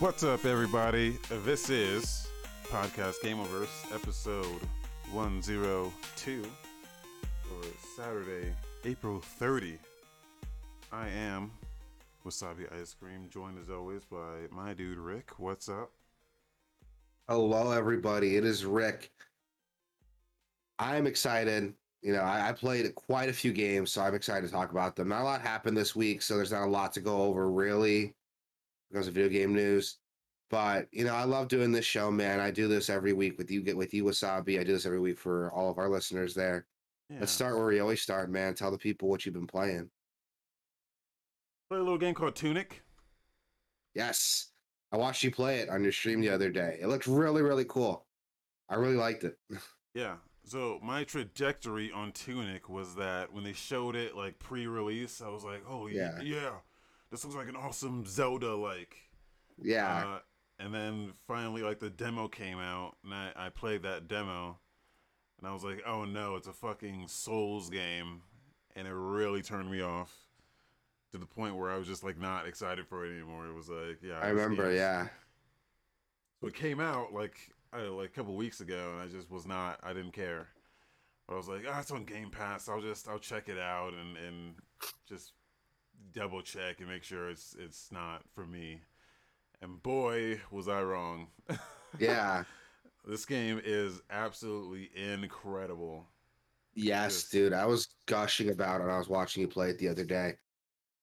What's up, everybody? This is Podcast Gameoverse, episode 102 for Saturday, April 30. I am Wasabi Ice Cream, joined as always by my dude Rick. What's up? Hello, everybody. It is Rick. I'm excited. You know, I, I played quite a few games, so I'm excited to talk about them. Not a lot happened this week, so there's not a lot to go over, really, because of video game news. But you know, I love doing this show, man. I do this every week with you. Get with you, Wasabi. I do this every week for all of our listeners there. Yeah. Let's start where we always start, man. Tell the people what you've been playing. Play a little game called Tunic. Yes, I watched you play it on your stream the other day. It looked really, really cool. I really liked it. Yeah. So my trajectory on Tunic was that when they showed it like pre-release, I was like, "Oh yeah, Yeah. This looks like an awesome Zelda like." Yeah, Uh, and then finally, like the demo came out, and I, I played that demo, and I was like, "Oh no, it's a fucking Souls game," and it really turned me off to the point where I was just like not excited for it anymore. It was like, yeah, I this remember. Yeah, So it came out like uh, like a couple weeks ago, and I just was not. I didn't care. But I was like, ah, it's on Game Pass. I'll just I'll check it out and and just double check and make sure it's it's not for me. And boy, was I wrong. yeah. this game is absolutely incredible. Yes, Yes. dude. I was gushing about it. I was watching you play it the other day.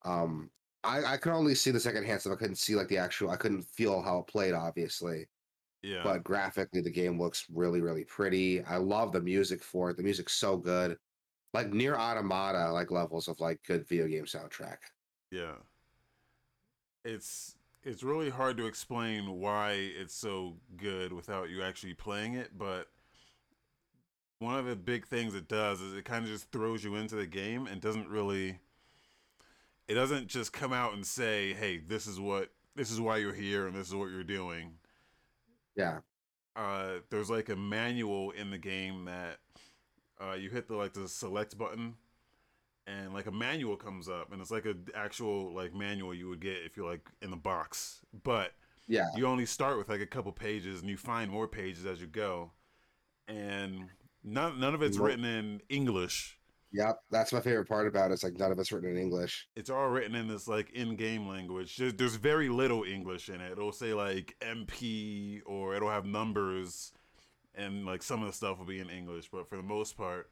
Um, I I could only see the second hand stuff. I couldn't see like the actual. I couldn't feel how it played, obviously. Yeah, But graphically, the game looks really, really pretty. I love the music for it. The music's so good. Like NieR: Automata, like levels of like good video game soundtrack. yeah. It's it's really hard to explain why it's so good without you actually playing it, but one of the big things it does is it kind of just throws you into the game and doesn't really it doesn't just come out and say, "Hey, this is what this is why you're here and this is what you're doing." Yeah, uh, there's like a manual in the game that uh, you hit the like the select button and like a manual comes up and it's like a actual like manual you would get if you're like in the box but yeah, you only start with like a couple pages and you find more pages as you go and none, none of it's Mo- written in english yep. That's my favorite part about it. It's like none of it's written in English. it's all written in this like in-game language. There's, there's very little English in it. It'll say like MP or it'll have numbers, and like some of the stuff will be in English. But for the most part,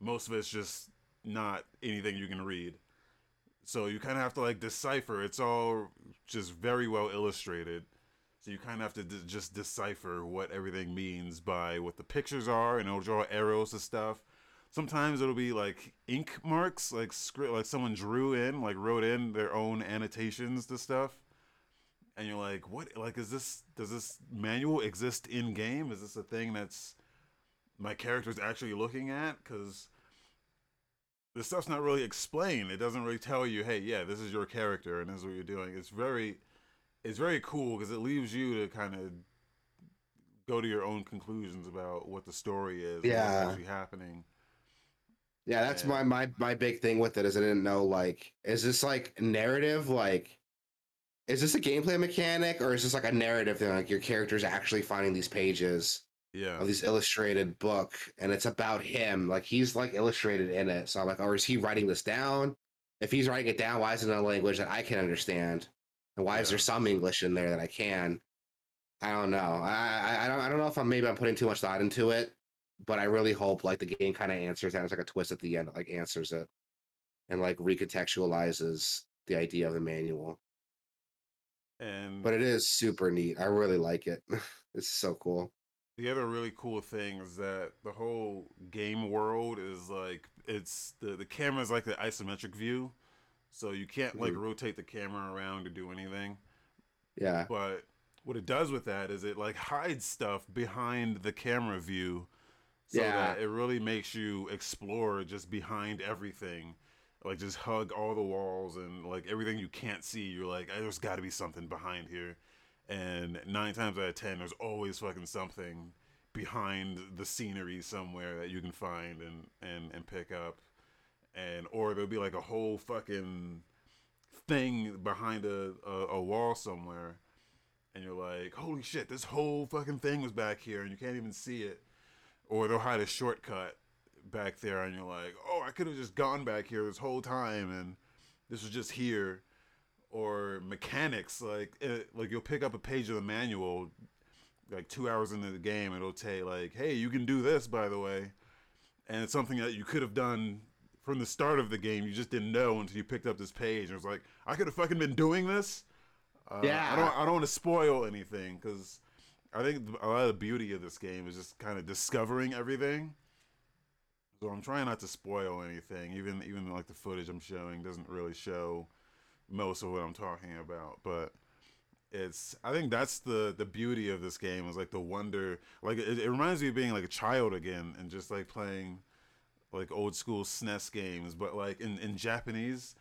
most of it's just not anything you can read. So you kind of have to like decipher. It's all just very well illustrated. So you kind of have to d- just decipher what everything means by what the pictures are, and it'll draw arrows and stuff sometimes it'll be like ink marks like script like someone drew in like wrote in their own annotations to stuff and you're like what like is this does this manual exist in game is this a thing that's my character's actually looking at? Because the stuff's not really explained. It doesn't really tell you hey yeah this is your character and this is what you're doing. It's very it's very cool because it leaves you to kind of go to your own conclusions about what the story is and Yeah. what's actually happening. Yeah, that's my my my big thing with it is I didn't know like is this like narrative like is this a gameplay mechanic or is this like a narrative thing? Like your character's actually finding these pages yeah. of this illustrated book and it's about him. Like he's like illustrated in it. So I'm like or is he writing this down? If he's writing it down why is it in a language that I can understand? And why is there some English in there that I can? I don't know. I I, I don't I don't know if I'm maybe I'm putting too much thought into it but I really hope like the game kind of answers that. It's like a twist at the end, that, like answers it and like recontextualizes the idea of the manual. And But it is super neat. I really like it. it's so cool. the other really cool thing is that the whole game world is like it's the the camera is like the isometric view so you can't like Mhm. rotate the camera around to do anything Yeah. but what it does with that is it like hides stuff behind the camera view so Yeah. that it really makes you explore just behind everything like just hug all the walls and like everything you can't see. You're like there's got to be something behind here. And nine times out of ten there's always fucking something behind the scenery somewhere that you can find and and and pick up. And or there'll be like a whole fucking thing behind a, a, a wall somewhere. And you're like, holy shit, this whole fucking thing was back here, and you can't even see it. Or they'll hide a shortcut back there, and you're like, oh, I could have just gone back here this whole time, and this was just here. Or mechanics, like it, like you'll pick up a page of the manual, like two hours into the game, it'll say like, hey, you can do this, by the way, and it's something that you could have done from the start of the game. You just didn't know until you picked up this page, and it was like, I could have fucking been doing this. Uh, Yeah. I don't. I don't want to spoil anything because I think a lot of the beauty of this game is just kind of discovering everything. So I'm trying not to spoil anything. Even even like the footage I'm showing doesn't really show most of what I'm talking about, but it's I think that's the the beauty of this game is like the wonder like it, it reminds me of being like a child again and just like playing like old school SNES games but like in in Japanese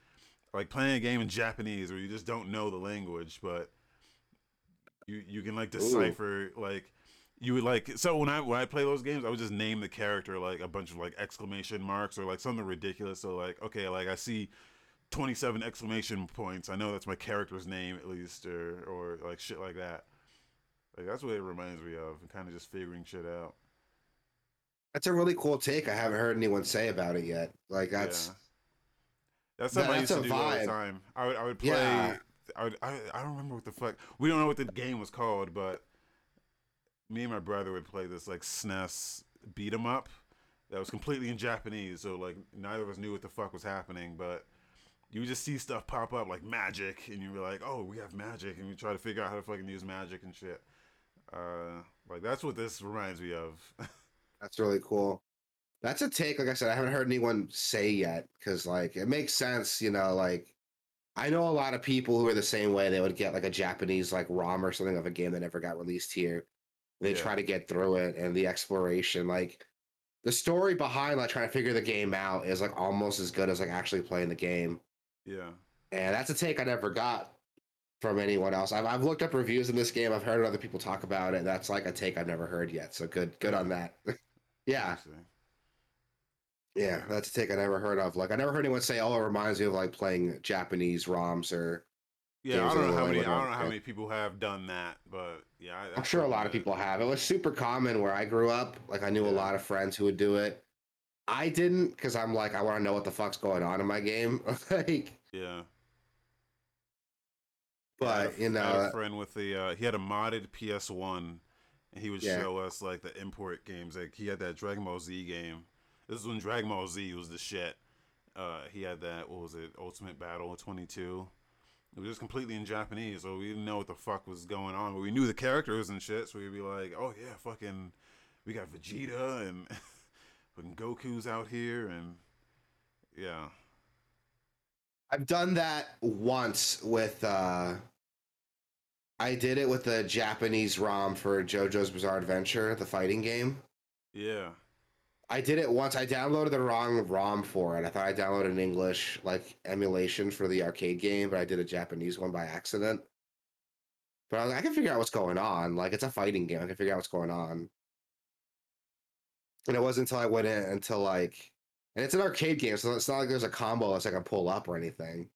like playing a game in Japanese where you just don't know the language but you you can like decipher like you would like so when I when I play those games I would just name the character like a bunch of like exclamation marks or like something ridiculous so like okay like I see 27 exclamation points I know that's my character's name at least or or like shit like that like that's what it reminds me of and kind of just figuring shit out That's a really cool take. I haven't heard anyone say about it yet. Like that's Yeah. That's something I used to do all the vibe. time. I would I would play. Yeah. I, would, I I don't remember what the fuck. We don't know what the game was called, but me and my brother would play this like SNES beat 'em up that was completely in Japanese. So like neither of us knew what the fuck was happening, but you would just see stuff pop up like magic, and you were like, "Oh, we have magic," and you try to figure out how to fucking use magic and shit. Uh, like that's what this reminds me of. That's really cool. That's a take. Like I said, I haven't heard anyone say yet because, like, it makes sense. You know, like I know a lot of people who are the same way. They would get like a Japanese like ROM or something of a game that never got released here. They Yeah. try to get through it, and the exploration, like the story behind like trying to figure the game out, is like almost as good as like actually playing the game. yeah. And that's a take I never got from anyone else. I've, I've looked up reviews in this game. I've heard other people talk about it. That's like a take I've never heard yet. So good, good on that. yeah, yeah, that's a take I never heard of. Like I never heard anyone say, "Oh, it reminds me of like playing Japanese ROMs." Or Yeah, I don't know how many. I don't know how many people have done that, but yeah, I, I'm sure a lot of people have. It was super common where I grew up. Like I knew a lot of friends who would do it. I didn't because I'm like I want to know what the fuck's going on in my game. like, Yeah, but a- you I had a know, friend with the uh, he had a modded PS One, and he would Yeah. show us like the import games. Like he had that Dragon Ball Z game. This is when Dragon Ball Z was the shit. Uh, he had that. What was it? Ultimate Battle Twenty Two. It was just completely in Japanese, so we didn't know what the fuck was going on. But we knew the characters and shit, so we'd be like, "Oh yeah, fucking, we got Vegeta and fucking Goku's out here, and yeah, I've done that once with. uh I did it with the Japanese ROM for JoJo's Bizarre Adventure, the fighting game. yeah, I did it once. I downloaded the wrong ROM for it. I thought I downloaded an English like emulation for the arcade game, but I did a Japanese one by accident. But I, like, I can figure out what's going on. Like it's a fighting game. I can figure out what's going on. And it wasn't until I went in until like, and it's an arcade game, so it's not like there's a combo that's I can pull up or anything.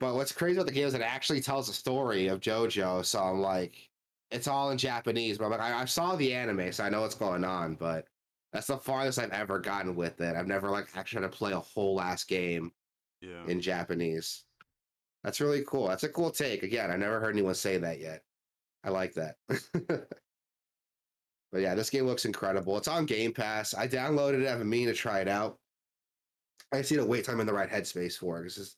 But what's crazy about the game is it actually tells a story of JoJo. So I'm like, it's all in Japanese, but I'm like, I, I saw the anime, so I know what's going on. But that's the farthest I've ever gotten with it. I've never like actually had to play a whole last game yeah. in Japanese. That's really cool. That's a cool take. Again, I never heard anyone say that yet. I like that. but yeah, this game looks incredible. It's on Game Pass. I downloaded it. I've been meaning to try it out. I just need to wait till I'm in the right headspace for it. This is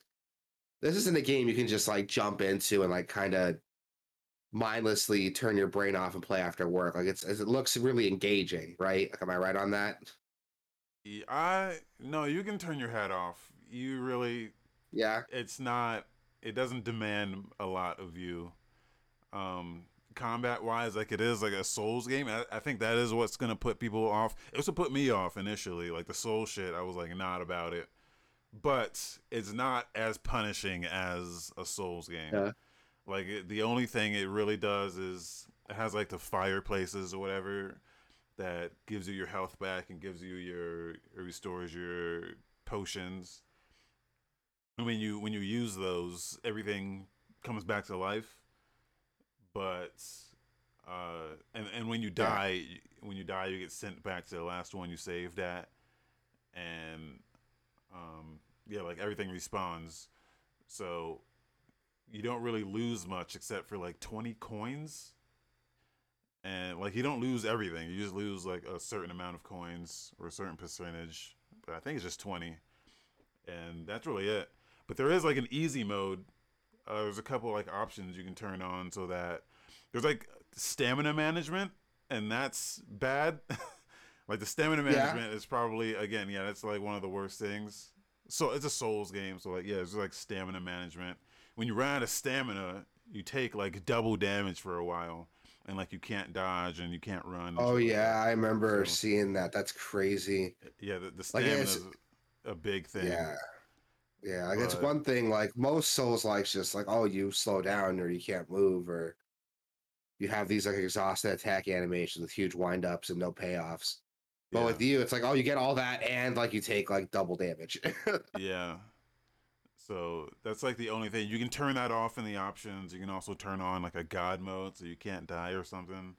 this isn't a game you can just like jump into and like kind of mindlessly turn your brain off and play after work. Like it's it looks really engaging, right? Like, am I right on that? Yeah, I no, you can turn your head off. You really Yeah. it's not it doesn't demand a lot of you um combat wise like it is like a souls game I, I think that is what's gonna put people off it was to put me off initially like the soul shit i was like not about it but it's not as punishing as a souls game Yeah. Like it, the only thing it really does is it has like the fireplaces or whatever that gives you your health back and gives you your it restores your potions. And when you when you use those everything comes back to life. But uh, and and when you Yeah. die, when you die, you get sent back to the last one you saved at, and um, yeah, like everything respawns, so you don't really lose much except for like twenty coins, and like you don't lose everything. You just lose like a certain amount of coins or a certain percentage, but I think it's just twenty, and that's really it. But there is like an easy mode. Uh, there's a couple like options you can turn on so that there's like stamina management, and that's bad. like the stamina Yeah. management is probably again, yeah, that's like one of the worst things. So it's a Souls game, so like yeah, it's like stamina management. When you run out of stamina, you take like double damage for a while, and like you can't dodge and you can't run. Oh like yeah. I remember So- seeing that. That's crazy. yeah. The, the stamina is a big thing. Yeah. Yeah, like it's one thing. Like most Souls likes, just like oh, you slow down or you can't move or you have these like exhausted attack animations with huge wind ups and no payoffs. But Yeah. with you, it's like oh, you get all that and like you take like double damage. Yeah. So that's like the only thing. You can turn that off in the options. You can also turn on like a god mode so you can't die or something.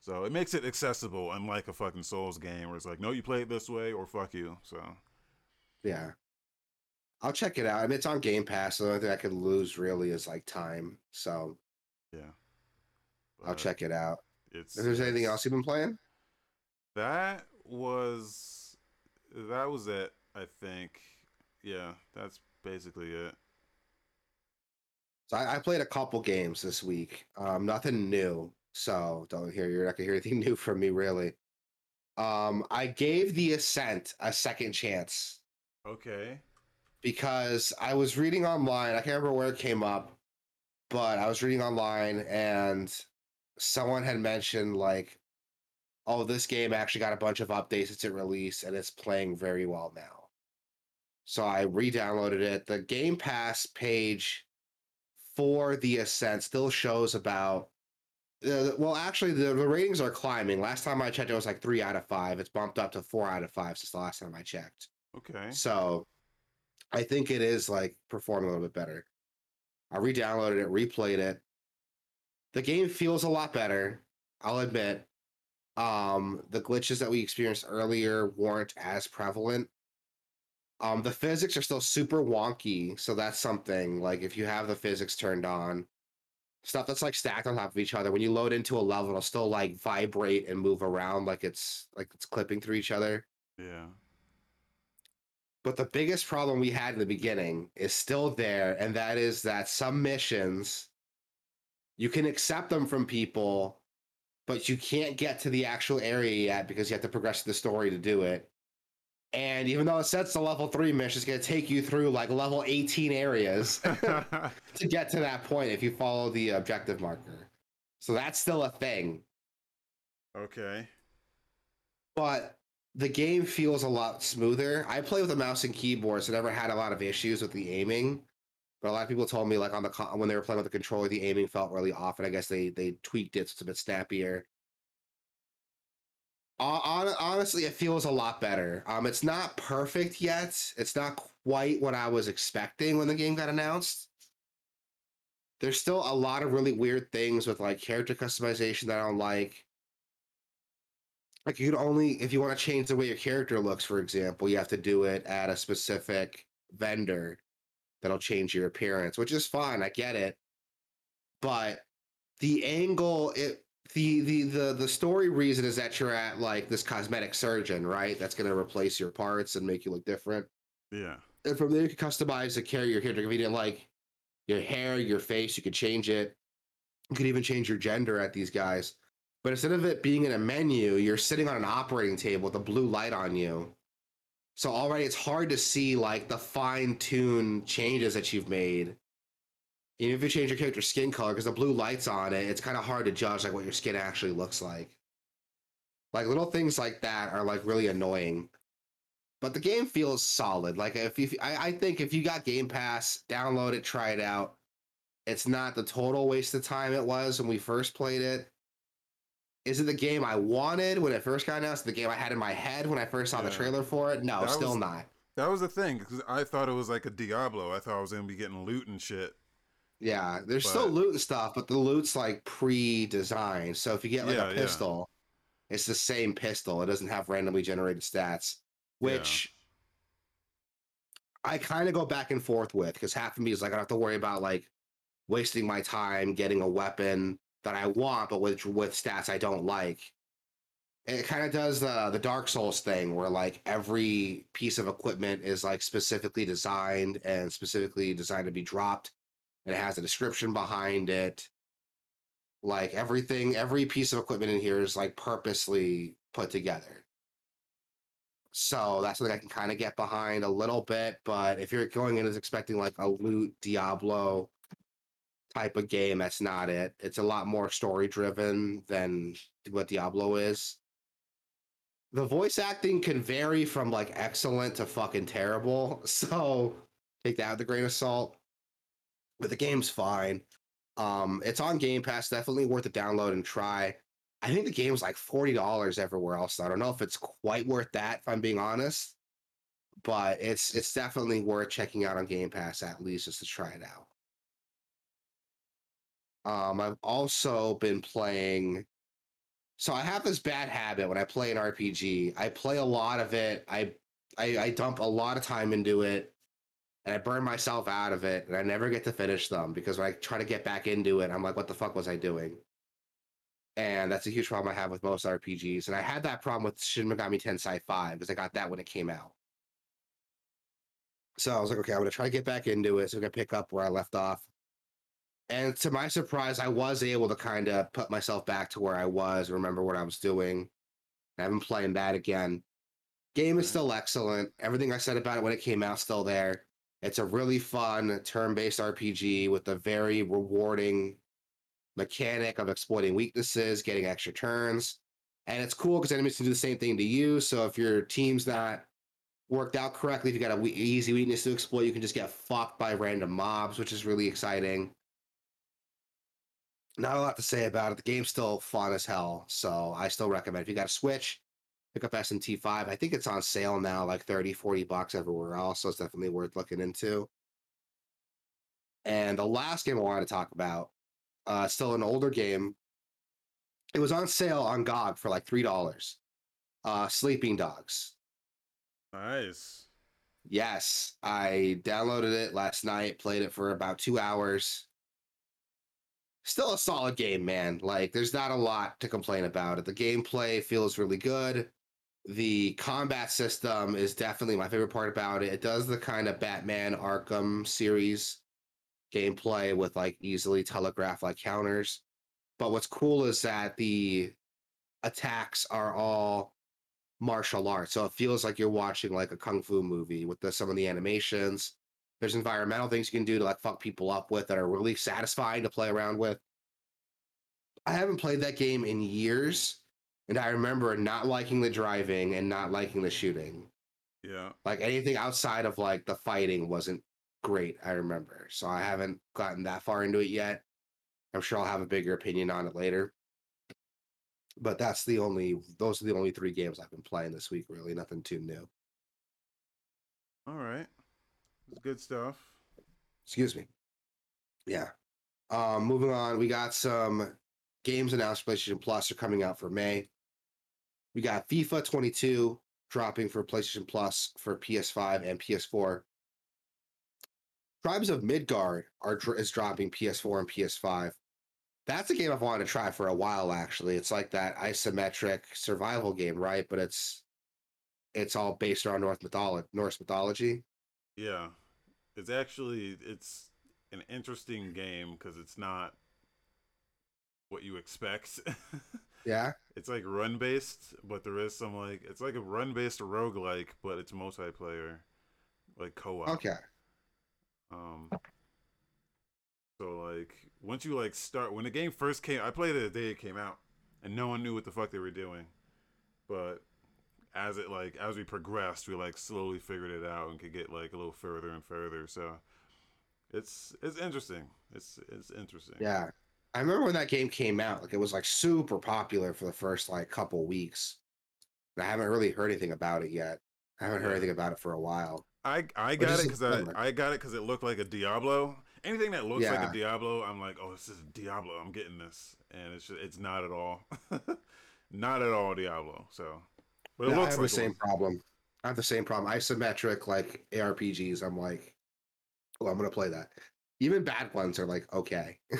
So it makes it accessible, unlike a fucking Souls game where it's like, no, you play it this way or fuck you. So yeah, I'll check it out. I mean, it's on Game Pass. So the only thing I could lose really is like time. So yeah. I'll check it out. It's If there's anything else you've been playing, That was that was it, I think. Yeah, that's basically it. so I, I played a couple games this week. Um, nothing new. So don't hear you're not gonna hear anything new from me really. Um, I gave the Ascent a second chance Okay. because I was reading online. I can't remember where it came up, but I was reading online and someone had mentioned like, "Oh, this game actually got a bunch of updates since it released, and it's playing very well now." So I re-downloaded it. The Game Pass page for the Ascent still shows about. Uh, well, actually, the, the ratings are climbing. Last time I checked, it was like three out of five. It's bumped up to four out of five since the last time I checked. Okay. So I think it is like performing a little bit better. I re-downloaded it, replayed it. The game feels a lot better, I'll admit. Um, the glitches that we experienced earlier weren't as prevalent. Um, the physics are still super wonky, so that's something. Like if you have the physics turned on, stuff that's like stacked on top of each other, when you load into a level, it'll still like vibrate and move around like it's like it's clipping through each other. Yeah. But the biggest problem we had in the beginning is still there, and that is that some missions you can accept them from people, but you can't get to the actual area yet because you have to progress the story to do it. And even though it sets the level three mission, it's going to take you through like level 18 areas to get to that point if you follow the objective marker. So that's still a thing. okay. but the game feels a lot smoother. I play with a mouse and keyboard, so I never had a lot of issues with the aiming. But a lot of people told me, like on the con- when they were playing with the controller, the aiming felt really off, and I guess they they tweaked it so it's a bit snappier. Hon- honestly, it feels a lot better. Um, it's not perfect yet. It's not quite what I was expecting when the game got announced. There's still a lot of really weird things with like character customization that I don't like like you can only if you want to change the way your character looks for example you have to do it at a specific vendor that'll change your appearance which is fine i get it but the angle it the the the, the story reason is that you're at like this cosmetic surgeon right? That's going to replace your parts and make you look different. Yeah. and from there you can customize the character your character if you didn't like your hair your face you could change it. You could even change your gender at these guys. But instead of it being in a menu you're sitting on an operating table with a blue light on you. So already it's hard to see like the fine-tuned changes that you've made even if you change your character's skin color because the blue light's on it it's kind of hard to judge like what your skin actually looks like like little things like that are like really annoying but the game feels solid like if you I, I think if you got game pass download it try it out it's not the total waste of time it was when we first played it is it the game I wanted when it first got announced? The game I had in my head when I first saw the trailer for it? No, That still was- not. That was the thing because I thought it was like a Diablo. I thought I was gonna be getting loot and shit. Yeah, there's still But- loot and stuff, but the loot's like pre-designed. So if you get like Yeah, a yeah. pistol, it's the same pistol. It doesn't have randomly generated stats, Yeah. which I kind of go back and forth with because half of me is like I don't have to worry about like wasting my time getting a weapon that I want, but with with stats I don't like. And it kind of does the the Dark Souls thing where like every piece of equipment is like specifically designed and specifically designed to be dropped. It has a description behind it. Like everything, every piece of equipment in here is like purposely put together. So that's something I can kind of get behind a little bit. But if you're going in as expecting like a loot Diablo type of game, that's not it. It's a lot more story driven than what Diablo is. The voice acting can vary from like excellent to fucking terrible. So take that with a grain of salt. But the game's fine. Um, it's on Game Pass, definitely worth a download and try. I think the game's like forty dollars everywhere else. I don't know if it's quite worth that, if I'm being honest. But it's it's definitely worth checking out on Game Pass at least just to try it out. Um, I've also been playing. So I have this bad habit when I play an RPG. I play a lot of it. I I, I dump a lot of time into it, and I burn myself out of it, and I never get to finish them because when I try to get back into it, I'm like, what the fuck was I doing? And that's a huge problem I have with most RPGs. And I had that problem with Shin Megami Tensei 5 because I got that when it came out. So I was like, okay, I'm gonna try to get back into it so I'm going to pick up where I left off. And to my surprise, I was able to kind of put myself back to where I was, remember what I was doing. I've been playing that again. Game is hmm. still excellent. Everything I said about it when it came out still there. It's a really fun turn-based RPG with a very rewarding mechanic of exploiting weaknesses, getting extra turns. And it's cool because enemies can do the same thing to you. So if your team's not worked out correctly, if you got a easy weakness to exploit, you can just get fucked by random mobs, which is really exciting. Not a lot to say about it. The game's still fun as hell, so I still recommend. If you got a Switch, pick up SMT5. I think it's on sale now, like 30, 40 bucks everywhere else, so it's definitely worth looking into. And the last game I wanted to talk about, uh, still an older game. It was on sale on GOG for like three dollars. Uh, Sleeping Dogs. Nice. Yes, I downloaded it last night, played it for about two hours. Still a solid game, man. Like, there's not a lot to complain about it. The gameplay feels really good. The combat system is definitely my favorite part about it. It does the kind of Batman Arkham series gameplay with like easily telegraph like counters. But what's cool is that the attacks are all martial arts. So it feels like you're watching like a kung fu movie with the, some of the animations. There's environmental things you can do to like fuck people up with that are really satisfying to play around with. I haven't played that game in years, and I remember not liking the driving and not liking the shooting. Yeah. Like anything outside of like the fighting wasn't great, I remember. So I haven't gotten that far into it yet. I'm sure I'll have a bigger opinion on it later. But that's the only those are the only three games I've been playing this week, really. Nothing too new. All right. It's good stuff. Excuse me. Yeah. Um, moving on, we got some games announced PlayStation Plus are coming out for May. We got FIFA 22 dropping for PlayStation Plus for PS5 and PS4. Tribes of Midgard are is dropping PS4 and PS5. That's a game I've wanted to try for a while. Actually, it's like that isometric survival game, right? But it's it's all based around North mythology. Norse mythology. Yeah. It's actually it's an interesting game because it's not what you expect. Yeah. It's like run based, but there is some like it's like a run based roguelike, but it's multiplayer, like co op. Okay. Um. So like once you like start when the game first came, I played it the day it came out, and no one knew what the fuck they were doing. But as it like as we progressed, we like slowly figured it out and could get like a little further and further. So it's it's interesting. It's it's interesting. Yeah. I remember when that game came out, like it was like super popular for the first like couple weeks. And I haven't really heard anything about it yet. I haven't heard anything about it for a while. I I got it because I. I got it because it looked like a Diablo, anything that looks like a Diablo, I'm like, oh, this is Diablo. I'm getting this, and it's just, it's not at all, not at all Diablo. So, but it Yeah, I have like the same problem. I have the same problem. Isometric like ARPGs. I'm like, oh, I'm gonna play that. Even bad ones are like okay.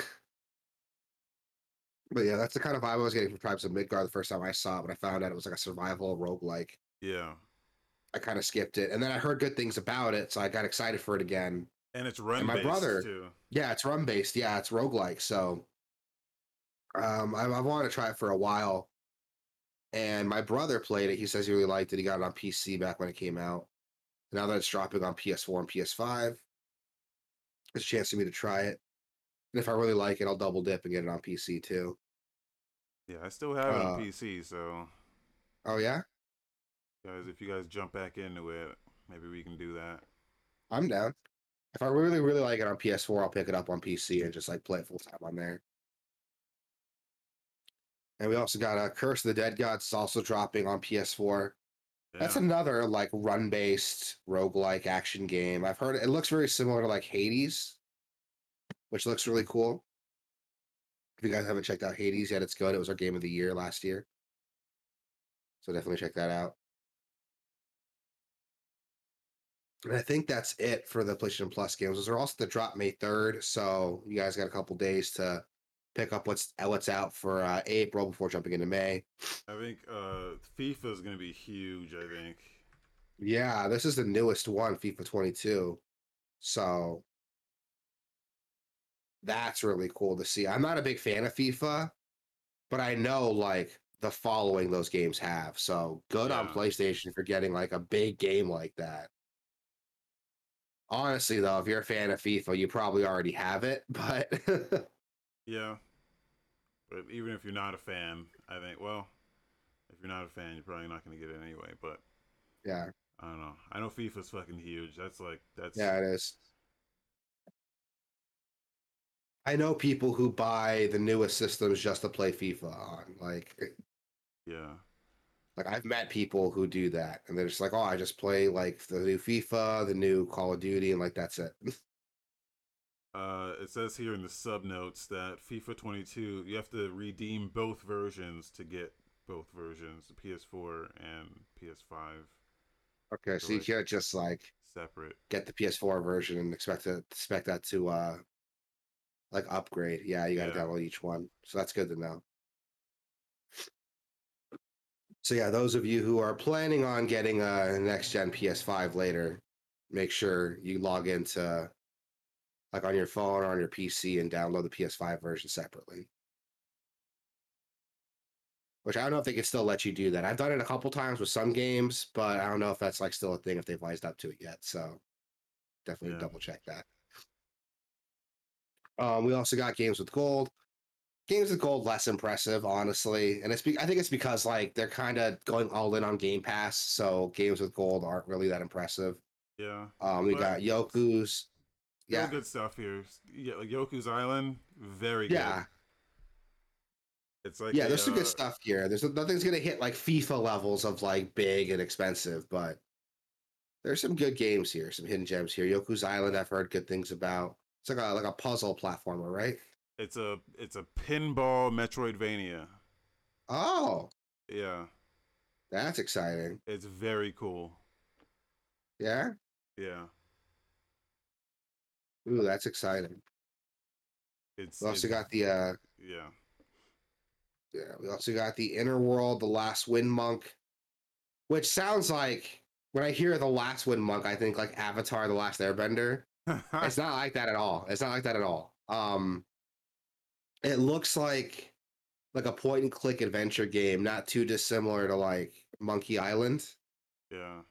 but yeah, that's the kind of vibe I was getting from Tribes of Midgard the first time I saw it. When I found out it was like a survival roguelike, Yeah, I kind of skipped it, and then I heard good things about it, so I got excited for it again. and it's run And my brother- too. Yeah, it's run based. Yeah, it's roguelike. So um I, I've wanted to try it for a while. And my brother played it. He says he really liked it. He got it on PC back when it came out. Now that it's dropping on PS4 and PS5, it's a chance for me to try it. And if I really like it, I'll double dip and get it on PC too. Yeah, I still have it Uh, on PC. So, Oh yeah? guys, if you guys jump back into it, maybe we can do that. I'm down. If I really, really like it on PS4, I'll pick it up on PC and just like play it full time on there. And we also got uh, Curse of the Dead Gods also dropping on PS4. That's another like run based roguelike action game. I've heard it looks very similar to like Hades, which looks really cool. If you guys haven't checked out Hades yet, it's good. It was our game of the year last year. So definitely check that out. And I think that's it for the PlayStation Plus games. Those are also the drop May 3rd. So you guys got a couple days to pick up what's what's out for uh, April before jumping into May. I think uh, FIFA is gonna be huge. I think. Yeah, this is the newest one, FIFA 22. So that's really cool to see. I'm not a big fan of FIFA, but I know like the following those games have. So good on PlayStation for getting like a big game like that. Honestly, though, if you're a fan of FIFA, you probably already have it, but Yeah. But even if you're not a fan, I think well, if you're not a fan, you're probably not gonna get it anyway. But yeah, I don't know. I know FIFA's fucking huge. That's like that's yeah, it is. I know people who buy the newest systems just to play FIFA on. Like, yeah. Like I've met people who do that, and they're just like, "Oh, I just play like the new FIFA, the new Call of Duty, and like that's it." Uh, it says here in the sub notes that FIFA 22, you have to redeem both versions to get both versions, the PS4 and PS5 okay, so you Right. can't just like separate. get the PS4 version and expect to expect that to uh like upgrade. Yeah, you got to Yeah. download each one, so that's good to know. So yeah, those of you who are planning on getting a next gen PS5 later, make sure you log into like on your phone or on your PC and download the PS5 version separately. Which I don't know if they can still let you do that. I've done it a couple times with some games, but I don't know if that's like still a thing if they've wised up to it yet. So definitely Yeah. double check that. Um, we also got games with gold. Games with gold less impressive, honestly, and it's be- I think it's because like they're kind of going all in on Game Pass, so games with gold aren't really that impressive. Yeah. Um, we got Yoku's. Yeah, good stuff here. Yeah, like Yoku's Island, very good. yeah, It's like yeah. a, There's some uh, good stuff here. There's nothing's gonna hit like FIFA levels of like big and expensive, but there's some good games here, some hidden gems here. Yoku's Island, I've heard good things about. It's like a like a puzzle platformer, right? It's a it's a pinball Metroidvania. Oh, Yeah, that's exciting. it's very cool. Yeah. Yeah, Ooh, that's exciting. it's We also it's- got the uh yeah. yeah, we also got the Inner World, the Last Wind Monk, which sounds like when I hear the Last Wind Monk, I think like Avatar: The Last Airbender. It's not like that at all. It's not like that at all. Um, it looks like like a point and click adventure game, not too dissimilar to like Monkey Island. yeah.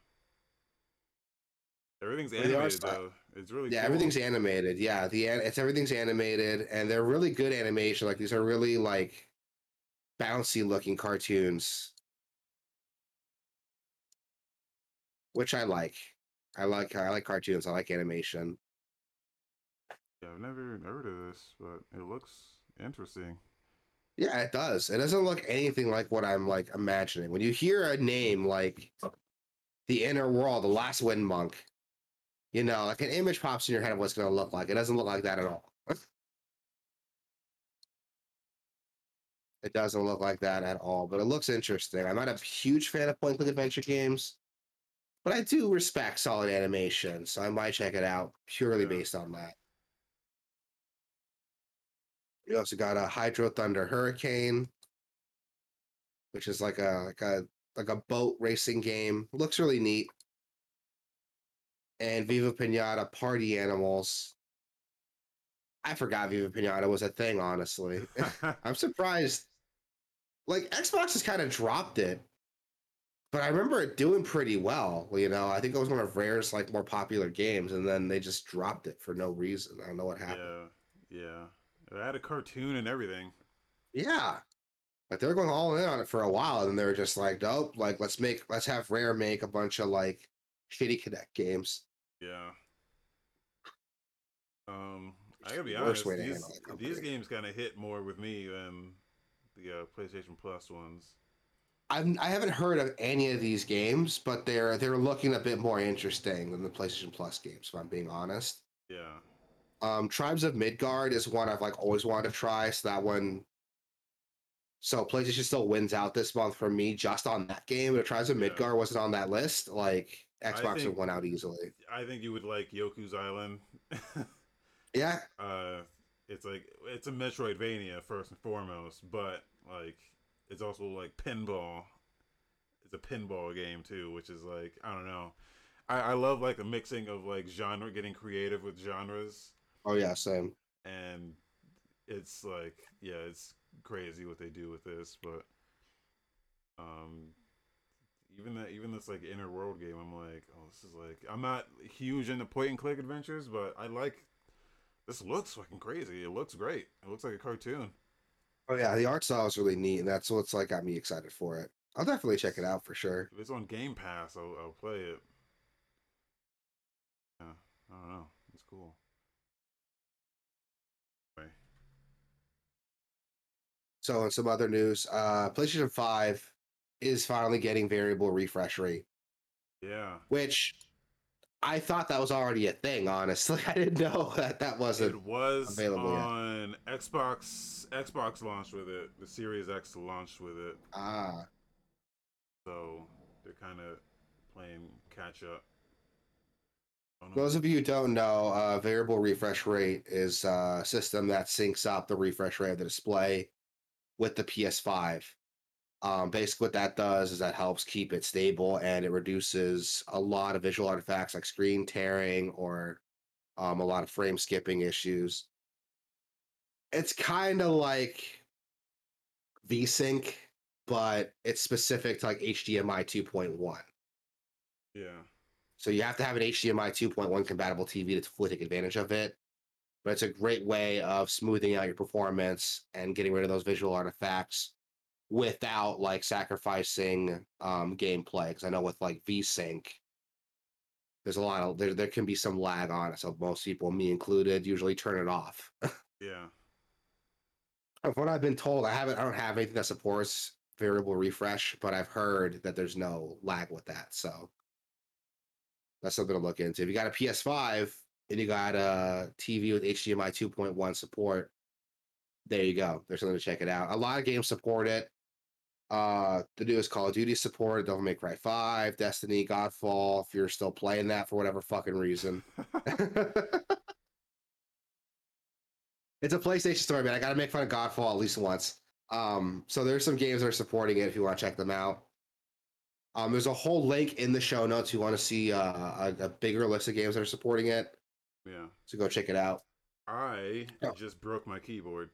Everything's But they are animated though. It's really Yeah, cool. everything's animated. Yeah, the it's everything's animated, and they're really good animation. Like these are really like bouncy looking cartoons, which I like. I like I like cartoons. I like animation. Yeah, I've never heard of this, but it looks interesting. Yeah, it does. It doesn't look anything like what I'm like imagining. When you hear a name like the Inner World, the Last Wind Monk, you know, like an image pops in your head of what's going to look like. It doesn't look like that at all. it doesn't look like that at all, but it looks interesting. I'm not a huge fan of point click adventure games, but I do respect solid animation, so I might check it out purely Yeah. based on that. We also got a Hydro Thunder Hurricane, which is like a like a like a boat racing game. Looks really neat. And Viva Pinata Party Animals. I forgot Viva Pinata was a thing, honestly. I'm surprised. Like Xbox has kind of dropped it, but I remember it doing pretty well. You know, I think it was one of Rare's like more popular games, and then they just dropped it for no reason. I don't know what happened. yeah, yeah. It had a cartoon and everything. Yeah. Like they were going all in on it for a while, and then they were just like, nope, like let's make let's have Rare make a bunch of like shitty Kinect games. Yeah. Um, I gotta be honest. These, these games kind of hit more with me than the uh, PlayStation Plus ones. I've I haven't heard of any of these games, but they're they're looking a bit more interesting than the PlayStation Plus games, if I'm being honest. Yeah. Um, Tribes of Midgard is one I've like always wanted to try. So that one, so PlayStation still wins out this month for me just on that game. But if Tribes of Yeah. Midgard wasn't on that list, like Xbox think- would win out easily. I think you would like Yoku's Island. Yeah, uh, it's like it's a Metroidvania first and foremost, but like it's also like pinball. It's a pinball game too, which is like I don't know. I, I love like the mixing of like genre, getting creative with genres, oh yeah, same. and it's like yeah, it's crazy what they do with this, but um. Even that, even this like inner world game, I'm like, oh, this is like, I'm not huge into point and click adventures, but I like this looks fucking crazy. It looks great. It looks like a cartoon. Oh yeah, the art style is really neat, and that's what's like got me excited for it. I'll definitely check it out for sure. If it's on Game Pass, I'll, I'll play it. Yeah, I don't know. It's cool. Anyway, So, in some other news, uh, PlayStation Five is finally getting variable refresh rate, yeah, which I thought that was already a thing. Honestly, I didn't know that that wasn't. it was available yet. on Xbox. Xbox launched with it. The Series X launched with it, Ah, so they're kind of playing catch up. Don't For know. those of you who don't know, uh, variable refresh rate is uh, a system that syncs up the refresh rate of the display with the PS5. Um, basically, what that does is that helps keep it stable and it reduces a lot of visual artifacts like screen tearing or um, a lot of frame skipping issues. It's kind of like VSync, but it's specific to like HDMI 2.1. yeah, So you have to have an HDMI 2.1 compatible TV to fully take advantage of it. But it's a great way of smoothing out your performance and getting rid of those visual artifacts without like sacrificing um, gameplay. Because I know with like VSync, there's a lot of there. There can be some lag on it. So most people, me included, usually turn it off. yeah. From what I've been told, I haven't. I don't have anything that supports variable refresh, but I've heard that there's no lag with that. So that's something to look into. If you got a PS5 and you got a TV with HDMI 2.1 support, there you go. There's something to check it out. A lot of games support it. Uh, the newest Call of Duty support, Devil May Cry 5, Destiny, Godfall. If you're still playing that for whatever fucking reason, it's a PlayStation story, man. I gotta make fun of Godfall at least once. Um, so there's some games that are supporting it if you want to check them out. Um, there's a whole link in the show notes. If you want to see uh, a, a bigger list of games that are supporting it, yeah. so go check it out. I Oh. just broke my keyboard.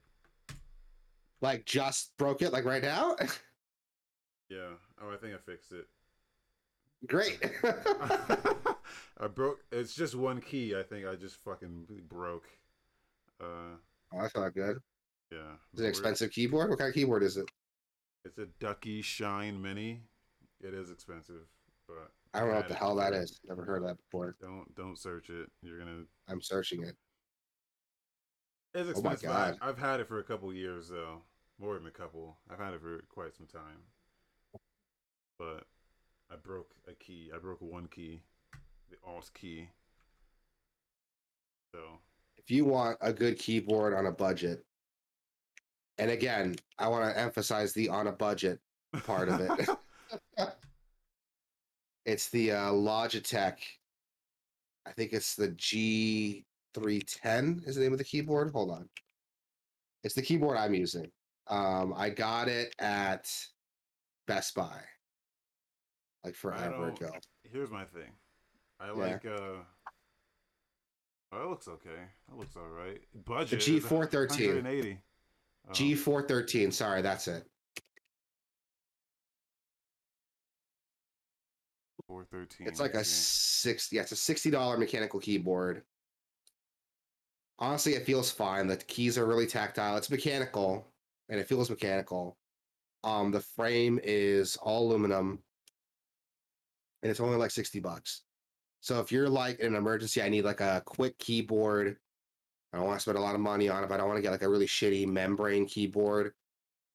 Like just broke it, like right now. Yeah. Oh, I think I fixed it. Great. I broke. It's just one key. I think I just fucking broke. Uh, oh, that's not good. yeah. Is it an expensive keyboard? What kind of keyboard is it? It's a Ducky Shine Mini. It is expensive, but I don't know what the hell that is. Never heard of that before. Don't don't search it. You're gonna. I'm searching it. It's Oh my expensive. God. I've had it for a couple years though. More than a couple. I've had it for quite some time. But I broke a key. I broke one key, the Alt key. So if you want a good keyboard on a budget, and again, I want to emphasize the on a budget part of it. it's the uh, Logitech. I think it's the G310 is the name of the keyboard. Hold on. It's the keyboard I'm using. Um, I got it at Best Buy like forever ago. here's my thing. I Yeah. like uh Oh, it looks okay. That looks all right. Budget. The G413. 180. Oh, G413. Sorry, that's it. 413. It's like a let's six. Yeah, it's a sixty dollar mechanical keyboard. Honestly, it feels fine. The keys are really tactile. It's mechanical, and it feels mechanical. Um, the frame is all aluminum, and it's only like sixty bucks. So if you're like in an emergency, I need like a quick keyboard. I don't want to spend a lot of money on it, but I don't want to get like a really shitty membrane keyboard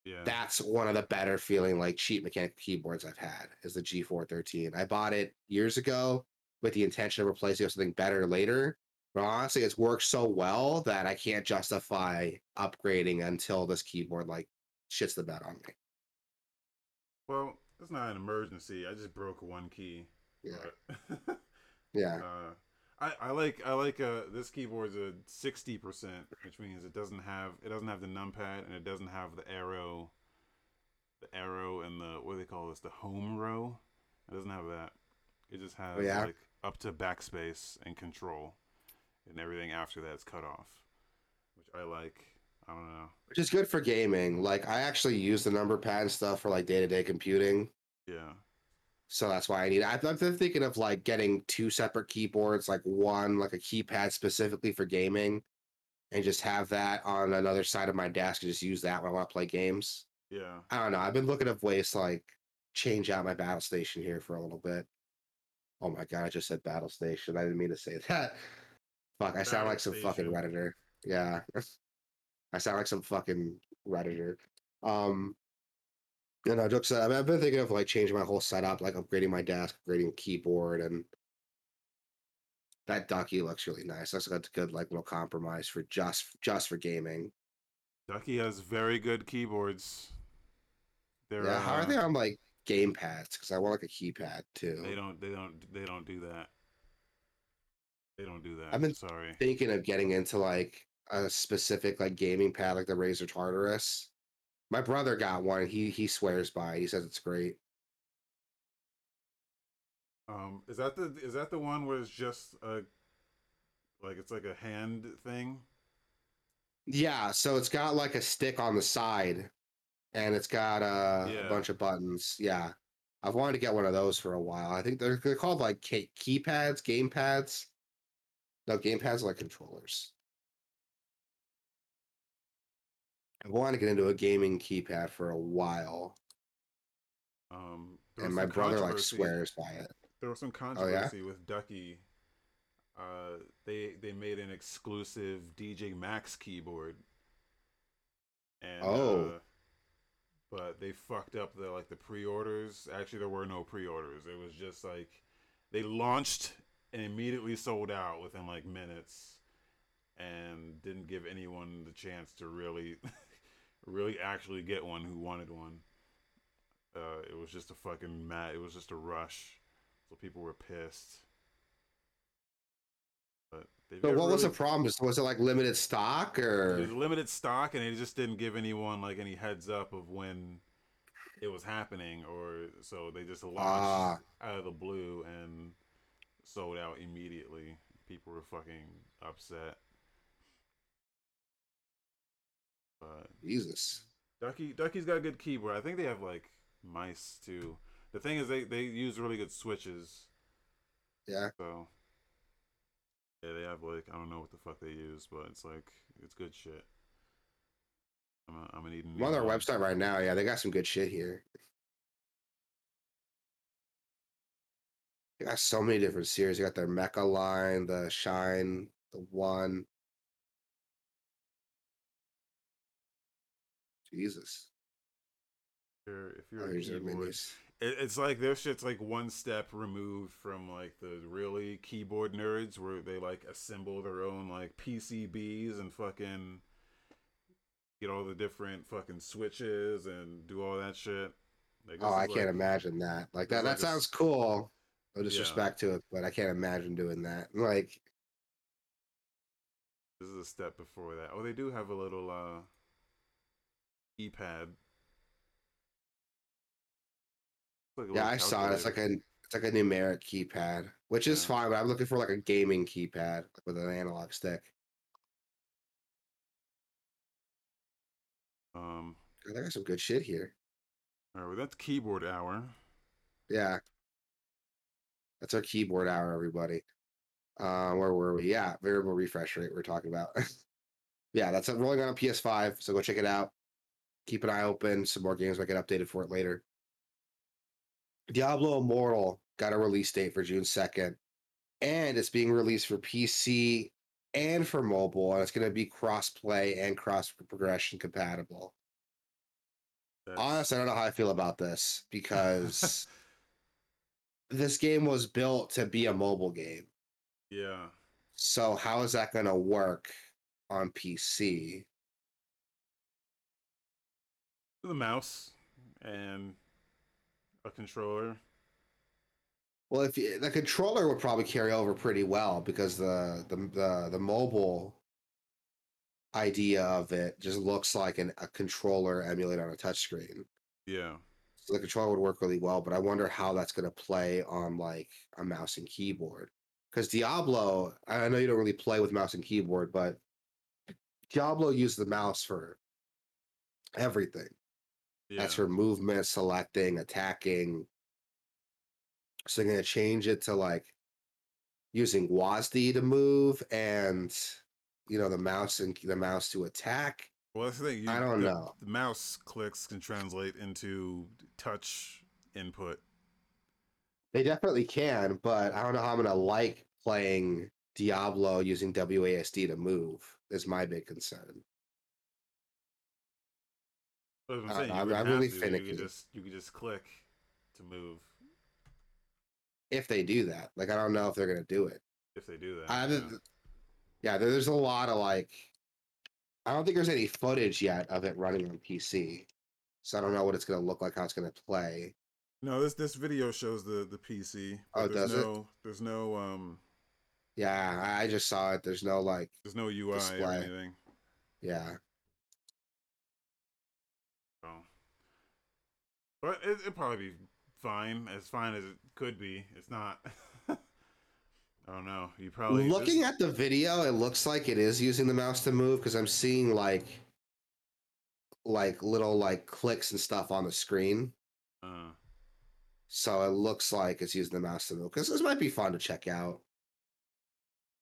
Yeah. that's one of the better feeling like cheap mechanical keyboards I've had is the G413. I bought it years ago with the intention of replacing it with something better later. But honestly, it's worked so well that I can't justify upgrading until this keyboard like shits the bed on me. well, it's not an emergency. I just broke one key. Yeah. Yeah. Uh, I, I like I like uh this keyboard's a sixty percent, which means it doesn't have it doesn't have the numpad and it doesn't have the arrow, the arrow and the what do they call this the home row. It doesn't have that. It just has Oh, yeah? like up to backspace and control, and everything after that's cut off, which I like. I don't know. Which is good for gaming. Like I actually use the number pad and stuff for like day to day computing. Yeah, So that's why I need. I've, I've been thinking of like getting two separate keyboards, like one like a keypad specifically for gaming, and just have that on another side of my desk and just use that when I want to play games. yeah. I don't know. I've been looking at ways to like change out my battle station here for a little bit. Oh my god, I just said battle station. I didn't mean to say that. Fuck, I sound like some fucking station. redditor. Yeah, I sound like some fucking redditor. Um, you know, jokes. I mean, I've been thinking of like changing my whole setup, like upgrading my desk, upgrading keyboard, and that ducky looks really nice. That's a good like little compromise for just just for gaming. Ducky has very good keyboards. They're, Yeah, how are uh, they on like game pads? Because I want like a keypad too. They don't. They don't. They don't do that. They don't do that. I've been sorry. thinking of getting into like a specific like gaming pad like the Razer Tartarus. My brother got one. He he swears by it. He says it's great. Um, is that the is that the one where it's just a like it's like a hand thing? Yeah, so it's got like a stick on the side, and it's got uh, Yeah. a bunch of buttons. Yeah, I've wanted to get one of those for a while. I think they're, they're called like key, keypads, game pads. No, game pads are like controllers. I wanted to get into a gaming keypad for a while, Um, and my brother like swears by it. There was some Oh, yeah? controversy with Ducky. Uh, they they made an exclusive DJ Max keyboard. And, Oh. uh, but they fucked up the like the pre-orders. Actually, there were no pre-orders. It was just like they launched and immediately sold out within like minutes, and didn't give anyone the chance to really, really actually get one who wanted one. Uh, it was just a fucking mat. It was just a rush, so people were pissed. But they So what was the problem? Was- Was it like limited stock It or? was limited stock, and it just didn't give anyone like any heads up of when it was happening, or so they just launched Ah. out of the blue and sold out immediately. People were fucking upset. But Jesus. Ducky Ducky's got a good keyboard. I think they have like mice too. The thing is, they they use really good switches. Yeah. So yeah, they have like I don't know what the fuck they use, but it's like it's good shit. I'm a, I'm gonna need. a I'm on their website right now. Yeah, they got some good shit here. They got so many different series. They got their Mecha line, the Shine, the One. Jesus. If you're, if you're a keyboard, it, it's like their shit's like one step removed from like the really keyboard nerds where they like assemble their own like PCBs and fucking get all the different fucking switches and do all that shit. Like, Oh, I is can't imagine that. Like that. That like sounds s- cool. No Yeah. disrespect to it, but I can't imagine doing that. Like, This is a step before that. Oh, they do have a little uh keypad. Like yeah, I saw it. It's like a it's like a numeric keypad, which is Yeah. fine. But I'm looking for like a gaming keypad with an analog stick. um. God, They got some good shit here. All right, well, that's keyboard hour. Yeah, that's our keyboard hour, everybody. Uh, where were we? Yeah, variable refresh rate. We're talking about. yeah, that's rolling on a PS5. So go check it out. Keep an eye open. Some more games might get updated for it later. Diablo Immortal got a release date for June 2nd, and it's being released for PC and for mobile, and it's going to be cross play and cross progression compatible. That's, Honestly, I don't know how I feel about this because this game was built to be a mobile game. yeah. So how is that going to work on PC? The mouse and a controller. Well, if you, the controller would probably carry over pretty well because the the the, the mobile idea of it just looks like an, a controller emulated on a touchscreen. Yeah. So the controller would work really well, but I wonder how that's going to play on like a mouse and keyboard. Because Diablo, I know you don't really play with mouse and keyboard, but Diablo used the mouse for everything. Yeah. That's for movement, selecting, attacking. So they're gonna change it to like using WASD to move and you know the mouse and the mouse to attack. Well, that's the thing. I don't the, know. The mouse clicks can translate into touch input. They definitely can, but I don't know how I'm gonna like playing Diablo using WASD to move. Is my big concern. I'm saying. You I'm really to. You finicky. could just you just click to move If they do that, like I don't know if they're gonna do it. if they do that. I, yeah. yeah, there's a lot of like. I don't think there's any footage yet of it running on PC, so I don't know what it's gonna look like, how it's gonna play. No, this this video shows the the PC. Oh, there's does it? no there's no um Yeah, I I just saw it. There's no like, there's no UI or anything. yeah, So. But it, it'd probably be fine, as fine as it could be. It's not. I don't know. You probably Looking at the video, it looks like it is using the mouse to move because I'm seeing like, like little like clicks and stuff on the screen. Uh, So it looks like it's using the mouse to move. Because this might be fun to check out.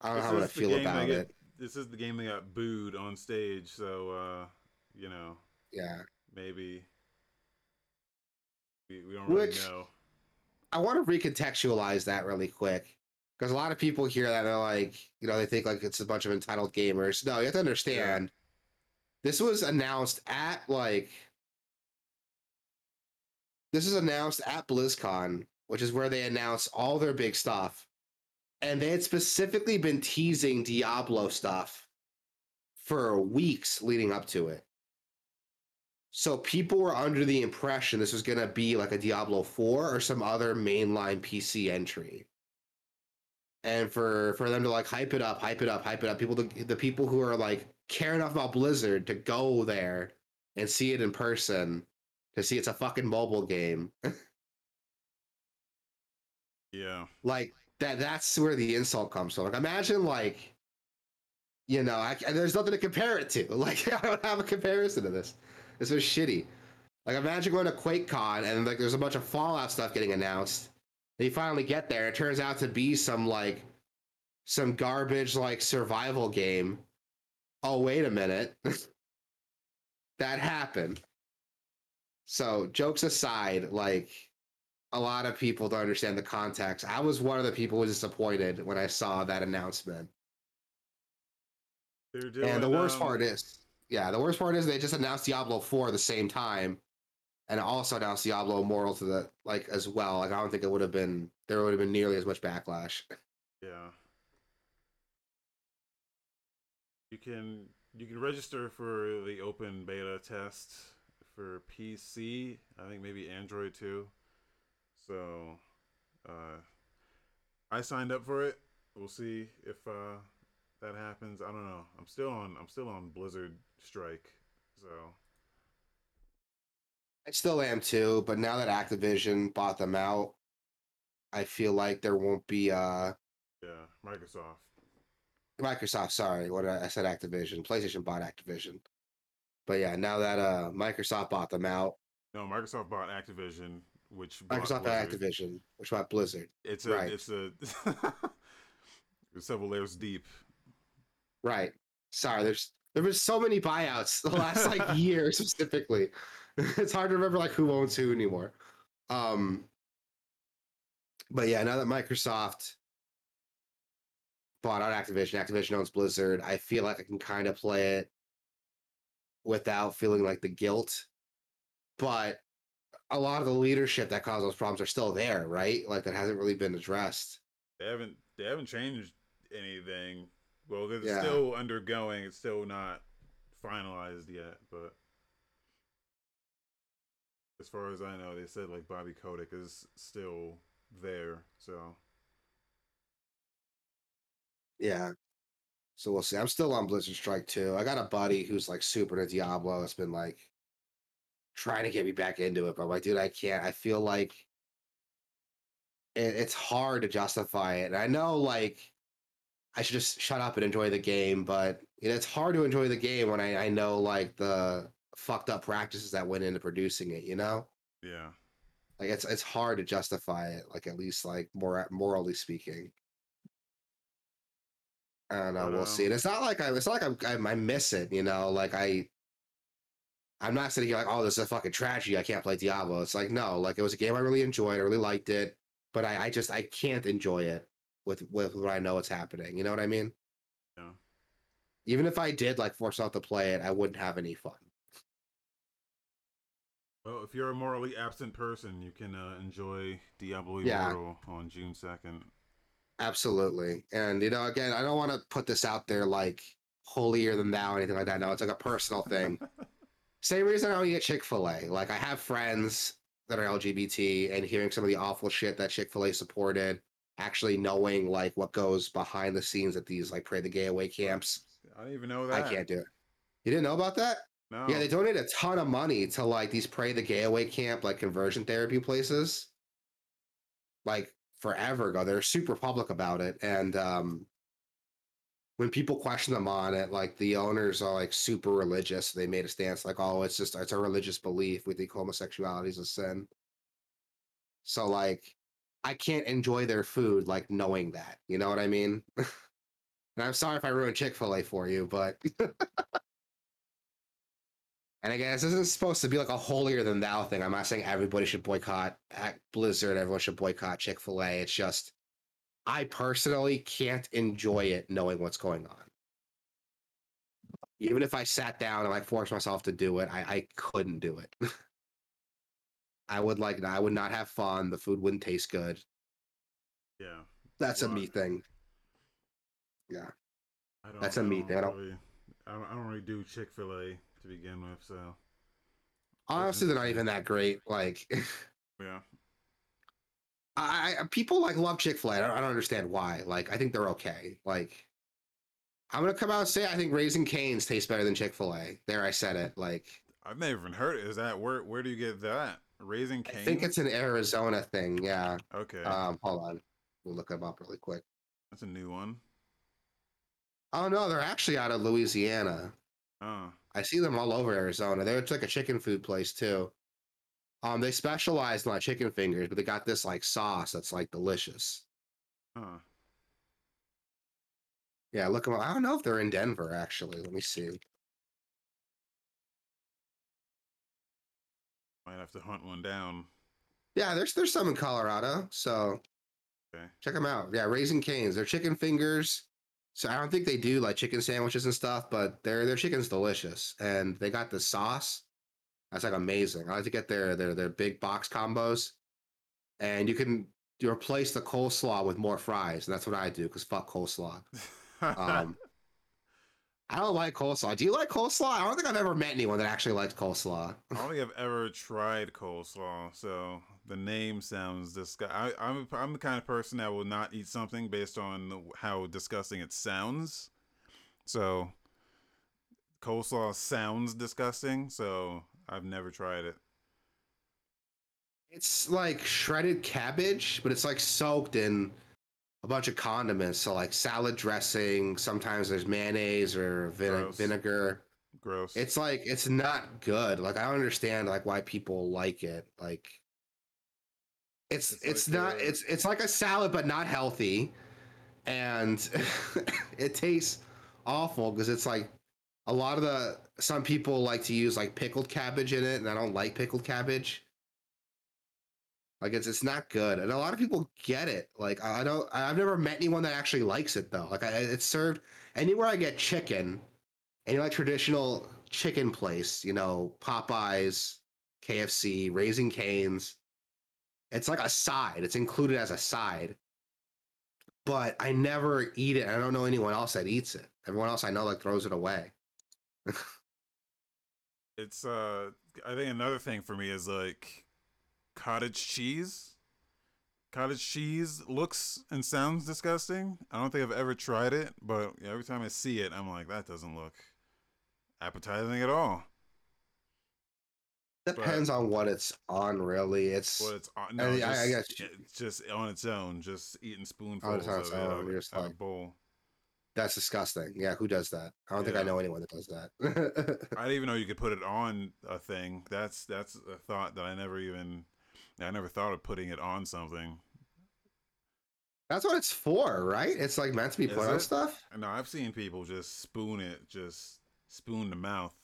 I don't know how I'm gonna feel about get- it. this is the game that got booed on stage, so uh, you know Yeah, maybe we, we don't really Which- know. I want to recontextualize that really quick because a lot of people hear that and they're like, you know, they think like it's a bunch of entitled gamers. No, you have to understand. This was announced at like. This is announced at BlizzCon, which is where they announce all their big stuff. And they had specifically been teasing Diablo stuff for weeks leading up to it. So people were under the impression this was going to be like a Diablo 4 or some other mainline PC entry. And for for them to like hype it up, hype it up, hype it up, people the, the people who are like care enough about Blizzard to go there and see it in person to see it's a fucking mobile game. Yeah. like that that's where the insult comes from. Like imagine like you know, I, there's nothing to compare it to. Like I don't have a comparison to this. This is shitty. Like imagine going to QuakeCon and like there's a bunch of Fallout stuff getting announced. And you finally get there. It turns out to be some like some garbage like survival game. Oh wait a minute. that happened. So jokes aside, like a lot of people don't understand the context. I was one of the people who was disappointed when I saw that announcement. They're doing, and the worst um, part is, yeah, the worst part is they just announced Diablo 4 at the same time. and also announced Diablo Immortal to the like as well. Like I don't think it would have been there would have been nearly as much backlash. Yeah. You can you can register for the open beta test for PC. I think maybe Android too. So, uh, I signed up for it. We'll see if uh, that happens. I don't know. I'm still on. I'm still on Blizzard strike. So I still am too, but now that Activision bought them out, I feel like there won't be uh yeah, Microsoft. Microsoft, sorry, what I, I said Activision. PlayStation bought Activision. But yeah, now that uh Microsoft bought them out, No, Microsoft bought Activision, which Microsoft bought Blizzard. Activision, which bought Blizzard. It's a. Right. It's a. it's several layers deep. Right. Sorry, there's there was so many buyouts the last like year specifically. It's hard to remember like who owns who anymore. Um but yeah, now that Microsoft bought out Activision, Activision owns Blizzard, I feel like I can kind of play it without feeling like the guilt. But a lot of the leadership that caused those problems are still there, right? Like that hasn't really been addressed. They haven't. They haven't changed anything. Well, it's Yeah. still undergoing. It's still not finalized yet. But as far as I know, they said like Bobby Kotick is still there. So Yeah. So we'll see. I'm still on Blizzard Strike too. I got a buddy who's like super into Diablo. It's been like trying to get me back into it, but I'm like, dude, I can't. I feel like it, it's hard to justify it. And I know like I should just shut up and enjoy the game, but you know, it's hard to enjoy the game when I, I know like the fucked up practices that went into producing it, you know? yeah, Like it's it's hard to justify it, like at least like more morally speaking. I don't know. But, we'll see. And um, it's not like I. It's not like I'm, I, I miss it. You know, like I. I'm not sitting here like, oh, this is a fucking tragedy. I can't play Diablo. It's like no, like it was a game I really enjoyed. I really liked it, but I, I just I can't enjoy it with with what I know what's happening. You know what I mean? yeah. Even if I did like force myself to play it, I wouldn't have any fun. Well, if you're a morally absent person, you can uh, enjoy Diablo Yeah. Immortal on June second. Absolutely. And you know, again, I don't want to put this out there like holier than thou or anything like that. No, it's like a personal thing. Same reason I don't eat Chick fil A. Like, I have friends that are LGBT and hearing some of the awful shit that Chick fil A supported, actually knowing like what goes behind the scenes at these like Pray the Gay Away camps. I didn't even know that. I can't do it. You didn't know about that? No. Yeah, they donate a ton of money to like these Pray the Gay Away camp, like conversion therapy places. Like forever ago. They're super public about it. And um when people question them on it, like the owners are like super religious. They made a stance like, oh, it's just it's a religious belief. We think homosexuality is a sin. So like I can't enjoy their food like knowing that. You know what I mean? and I'm sorry if I ruined Chick-fil-A for you, but And again, this isn't supposed to be like a holier than thou thing. I'm not saying everybody should boycott Blizzard, everyone should boycott Chick fil A. It's just, I personally can't enjoy it knowing what's going on. Even if I sat down and I forced myself to do it, I, I couldn't do it. I would like, I would not have fun. The food wouldn't taste good. Yeah. That's a Well, me thing. Yeah. I don't, That's a I me thing. I don't- Really, I don't, I don't really do Chick Fil A to begin with, so Honestly, they're not even that great. Like, yeah. I, I people like love Chick Fil A. I don't, don't understand why. Like, I think they're okay. Like, I'm gonna come out and say I think Raising Cane's tastes better than Chick Fil A. There, I said it. Like, I've never even heard it. Is that where? Where do you get that? Raising cane. I think it's an Arizona thing. Yeah. okay. Um, hold on, we'll look them up really quick. That's a new one. Oh no, they're actually out of Louisiana. Oh, I see them all over Arizona. They're like a chicken food place too. Um, they specialize in like chicken fingers, but they got this like sauce that's like delicious. huh. Yeah, look them up. I don't know if they're in Denver actually. Let me see. Might have to hunt one down. Yeah, there's there's some in Colorado, so Okay. check them out. Yeah, Raising Cane's. They're chicken fingers. So I don't think they do like chicken sandwiches and stuff, but their their chicken's delicious, and they got the sauce. That's like amazing. I like to get their their their big box combos, and you can you replace the coleslaw with more fries, and that's what I do because fuck coleslaw. Um, I don't like coleslaw. Do you like coleslaw? I don't think I've ever met anyone that actually likes coleslaw. I don't think I've ever tried coleslaw, so the name sounds disgusting. I'm I'm the kind of person that will not eat something based on how disgusting it sounds. So coleslaw sounds disgusting, so I've never tried it. It's like shredded cabbage, but it's like soaked in a bunch of condiments. So like salad dressing. Sometimes there's mayonnaise or vine- Gross. vinegar. Gross. It's like it's not good. Like I don't understand like why people like it. Like it's It's it's, like not a- it's it's like a salad but not healthy, and it tastes awful because it's like a lot of the some people like to use like pickled cabbage in it, and I don't like pickled cabbage. Like it's it's not good, and a lot of people get it. Like I don't, I've never met anyone that actually likes it though. Like I, it's served anywhere I get chicken, any like traditional chicken place, you know, Popeyes, KFC, Raising Cane's. It's like a side. It's included as a side. But I never eat it. I don't know anyone else that eats it. Everyone else I know like throws it away. it's uh I think another thing for me is like cottage cheese. Cottage cheese looks and sounds disgusting. I don't think I've ever tried it, but every time I see it, I'm like, that doesn't look appetizing at all. Depends on what it's on, really. It's Well, it's on, no, I- just, I it's just on its own, just eating spoonfuls on its of it own, out of- you're out like- bowl. that's disgusting. Yeah, who does that? I don't think I know anyone that does that. I didn't even know you could put it on a thing. That's that's a thought that I never even I never thought of putting it on something. that's what it's for, right? It's like meant to be put on stuff. No, I've seen people just spoon it, just spoon the mouth.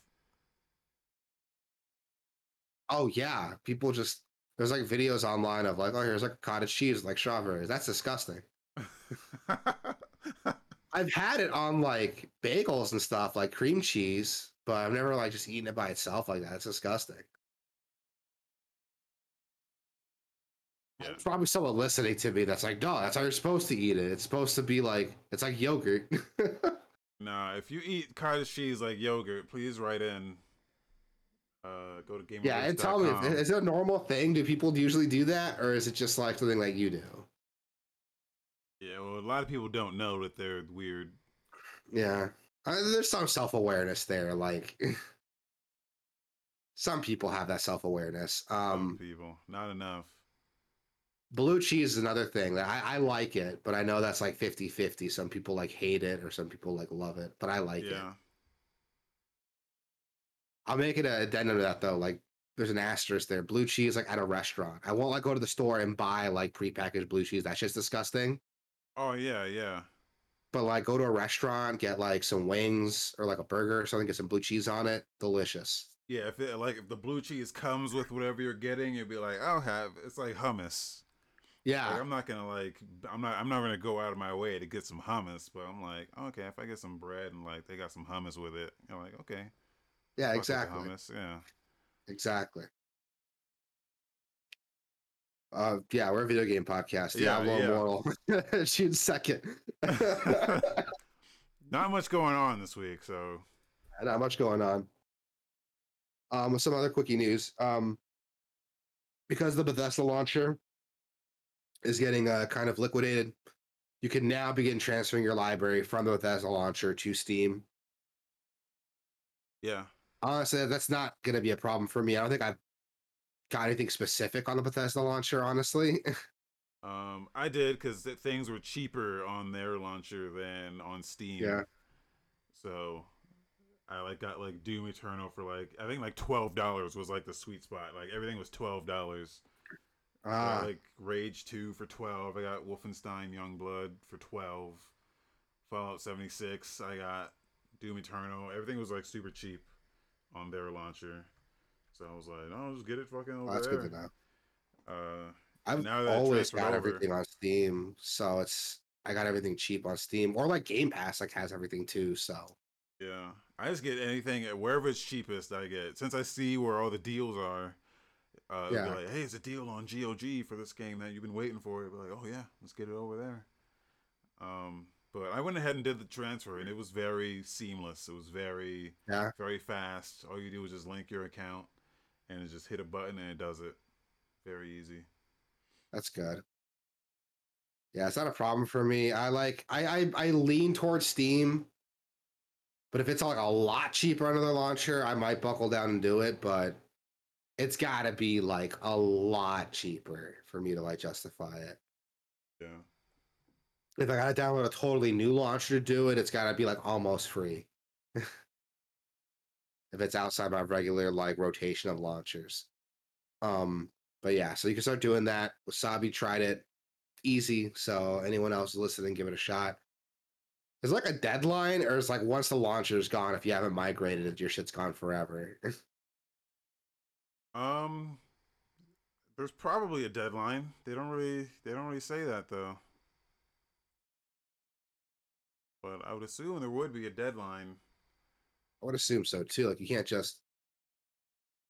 Oh yeah, people just there's like videos online of like, oh, here's like cottage cheese like strawberries. That's disgusting. I've had it on like bagels and stuff, like cream cheese, but I've never like just eaten it by itself like that. It's disgusting. Yeah. It's probably someone listening to me that's like, no, that's how you're supposed to eat it. It's supposed to be like it's like yogurt. nah, if you eat cottage cheese like yogurt, please write in. Uh, go to game. yeah, and tell me, is it a normal thing? Do people usually do that, or is it just like something like you do? Yeah, well, a lot of people don't know that they're weird. Yeah, uh, there's some self awareness there. Like some people have that self awareness. Some Um, people, not enough. Blue cheese is another thing that I, I like it, but I know that's like 50 50. Some people like hate it, or some people like love it, but I like it. I'll make it an addendum to that though. Like there's an asterisk there. Blue cheese like at a restaurant. I won't like go to the store and buy like prepackaged blue cheese. That's just disgusting. oh yeah, yeah. But like go to a restaurant, get like some wings or like a burger or something, get some blue cheese on it. Delicious. Yeah, if it like if the blue cheese comes with whatever you're getting, you'd be like, I'll have. It's like hummus. Yeah. Like, I'm not gonna like. I'm not. I'm not gonna go out of my way to get some hummus. But I'm like, okay, if I get some bread and like they got some hummus with it, I'm like, okay, yeah, exactly. Hummus, yeah. Exactly. Uh, yeah, we're a video game podcast. Yeah, Diablo yeah. Immortal. Shoot second. Not much going on this week, so Not much going on. Um, some other quickie news. Um, because the Bethesda launcher is getting uh, kind of liquidated, you can now begin transferring your library from the Bethesda launcher to Steam. yeah. Honestly, that's not going to be a problem for me. I don't think I've got anything specific on the Bethesda launcher, honestly. Um, I did because things were cheaper on their launcher than on Steam. Yeah. So I like got like Doom Eternal for like I think like twelve dollars was like the sweet spot. Like everything was twelve dollars. Ah, like Rage Two for twelve. I got Wolfenstein Youngblood for twelve. Fallout seventy six. I got Doom Eternal. Everything was like super cheap on their launcher. So I was like, no, just get it fucking over well, that's there. good to know. Uh, I've always got over- everything on Steam, so it's I got everything cheap on Steam, or like Game Pass like has everything too. So Yeah, I just get anything wherever it's cheapest. I get since I see where all the deals are. Uh, yeah. like, hey, it's a deal on GOG for this game that you've been waiting for. Be like, oh yeah, let's get it over there. Um, but I went ahead and did the transfer, and it was very seamless. It was very, yeah. very fast. All you do is just link your account, and it just hit a button and it does it. Very easy. That's good. Yeah, it's not a problem for me. I like I I, I lean towards Steam, but if it's like a lot cheaper on their launcher, I might buckle down and do it. But it's got to be like a lot cheaper for me to like justify it. Yeah. If I got to download a totally new launcher to do it, it's got to be like almost free. if it's outside my regular like rotation of launchers. Um, but yeah, so you can start doing that. Wasabi tried it, easy. So anyone else listening, give it a shot. Is like a deadline, or is like once the launcher's gone, if you haven't migrated, your shit's gone forever. um, there's probably a deadline. They don't really, they don't really say that though. But I would assume there would be a deadline. I would assume so too. Like you can't just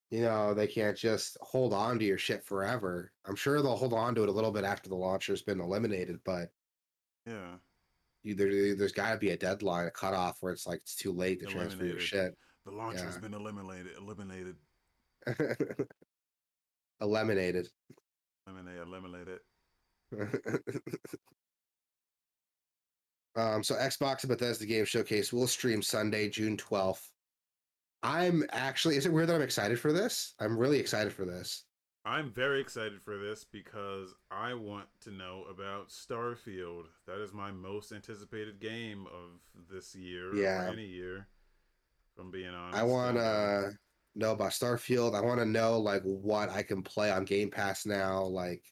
you know, they can't just hold on to your shit forever. I'm sure they'll hold on to it a little bit after the launcher's been eliminated, but yeah, you, there, there's got to be a deadline, a cutoff where it's like it's too late to eliminated. transfer your shit. The launcher's yeah. been eliminated. Eliminated. eliminated. Eliminate. Eliminated. um. So Xbox and Bethesda Game Showcase will stream Sunday, June 12th. I'm actually. Is it weird that I'm excited for this? I'm really excited for this. I'm very excited for this because I want to know about Starfield. That is my most anticipated game of this year, yeah, any year. From being honest, I want to know about Starfield. I want to know like what I can play on Game Pass now. Like,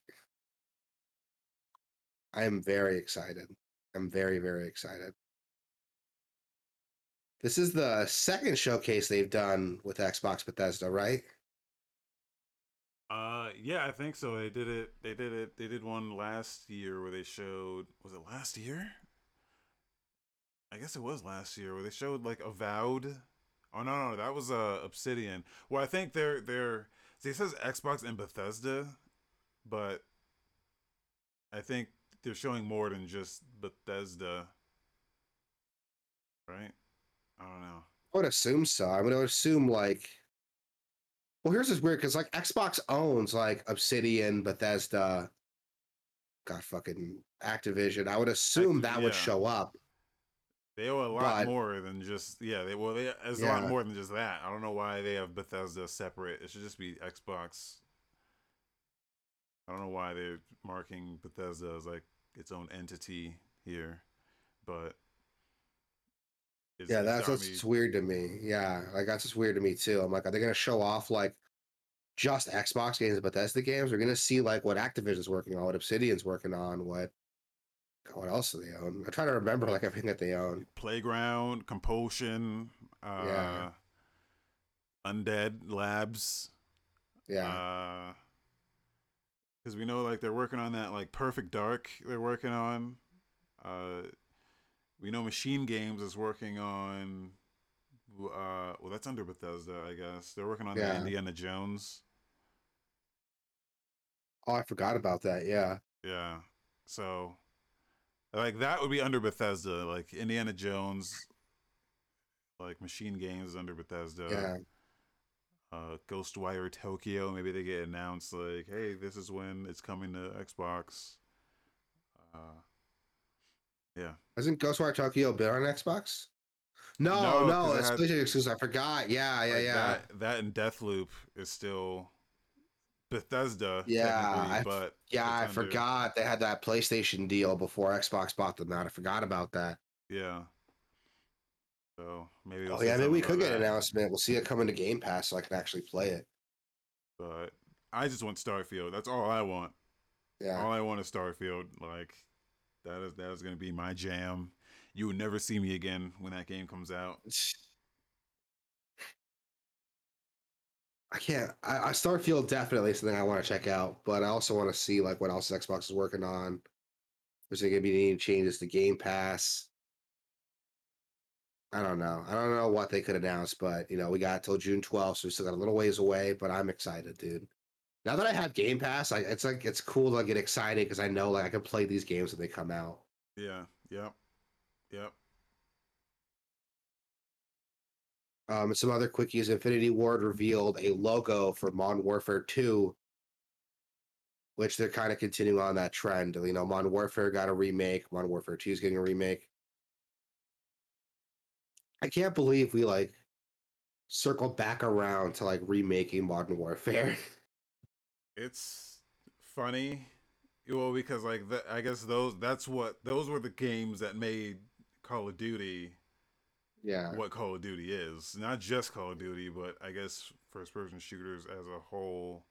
I am very excited. I'm very very excited. This is the second showcase they've done with Xbox Bethesda, right? Uh, yeah, I think so. They did it. They did it. They did one last year where they showed. Was it last year? I guess it was last year where they showed like Avowed. Oh no, no, that was uh Obsidian. Well, I think they're they're. See, it says Xbox and Bethesda, but I think they're showing more than just Bethesda, right? I don't know. I would assume so. I would assume like. Well, here's this weird because like Xbox owns like Obsidian, Bethesda, got fucking Activision. I would assume that yeah. would show up. They owe a lot but, more than just yeah. They well, they it's yeah. a lot more than just that. I don't know why they have Bethesda separate. It should just be Xbox. I don't know why they're marking Bethesda as like its own entity here, but yeah, that's what's weird to me. Yeah, like that's just weird to me too. I'm like, are they gonna show off like just Xbox games, Bethesda games? We're gonna see like what Activision's working on, what Obsidian's working on, what what else do they own? I try to remember like everything that they own. Playground, Compulsion, uh, yeah. Undead Labs. Yeah. Because uh, we know like they're working on that like Perfect Dark. They're working on. Uh, we know Machine Games is working on. Uh, well, that's under Bethesda, I guess. They're working on yeah. the Indiana Jones. Oh, I forgot about that. Yeah. Yeah. So, like that would be under Bethesda. Like Indiana Jones, like Machine Games is under Bethesda. Yeah. Uh, Ghostwire Tokyo, maybe they get announced like, "Hey, this is when it's coming to Xbox." Uh, yeah. Hasn't Ghostwire Tokyo been on Xbox? No, no, no it's it PlayStation exclusive. I forgot. Yeah, yeah, like yeah. That, that and Deathloop is still Bethesda. Yeah, I, but yeah, I forgot they had that PlayStation deal before Xbox bought them out. I forgot about that. Yeah. So maybe. Oh yeah, maybe we could get an announcement. We'll see it coming to Game Pass, so I can actually play it. But I just want Starfield. That's all I want. Yeah. All I want is Starfield. Like that is that is going to be my jam. You will never see me again when that game comes out. I can't. I, I Starfield definitely something I want to check out, but I also want to see like what else Xbox is working on. Is there going to be any changes to Game Pass? I don't know. I don't know what they could announce, but you know, we got till June 12th, so we still got a little ways away. But I'm excited, dude. Now that I have Game Pass, like it's like it's cool to get excited because I know like I can play these games when they come out. Yeah. Yep. Yep. Um, some other quickies. Infinity Ward revealed a logo for Modern Warfare 2, which they're kind of continuing on that trend. You know, Modern Warfare got a remake. Modern Warfare 2 is getting a remake. I can't believe we like circled back around to like remaking Modern Warfare. It's funny, well, because like the, I guess those that's what those were the games that made Call of Duty yeah. what Call of Duty is. Not just Call of Duty, but I guess first person shooters as a whole.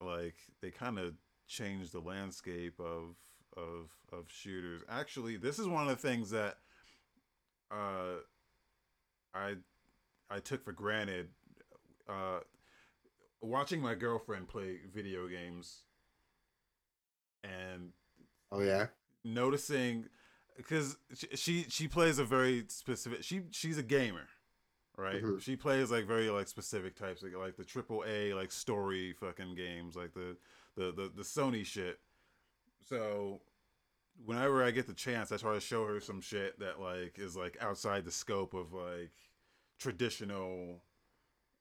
Like they kind of changed the landscape of of of shooters. Actually, this is one of the things that uh I I took for granted uh watching my girlfriend play video games and Oh yeah. noticing because she she plays a very specific she she's a gamer right Mhm. she plays like very like specific types of like the triple a like story fucking games like the the the, the sony shit so whenever i get the chance i try to show her some shit that like is like outside the scope of like traditional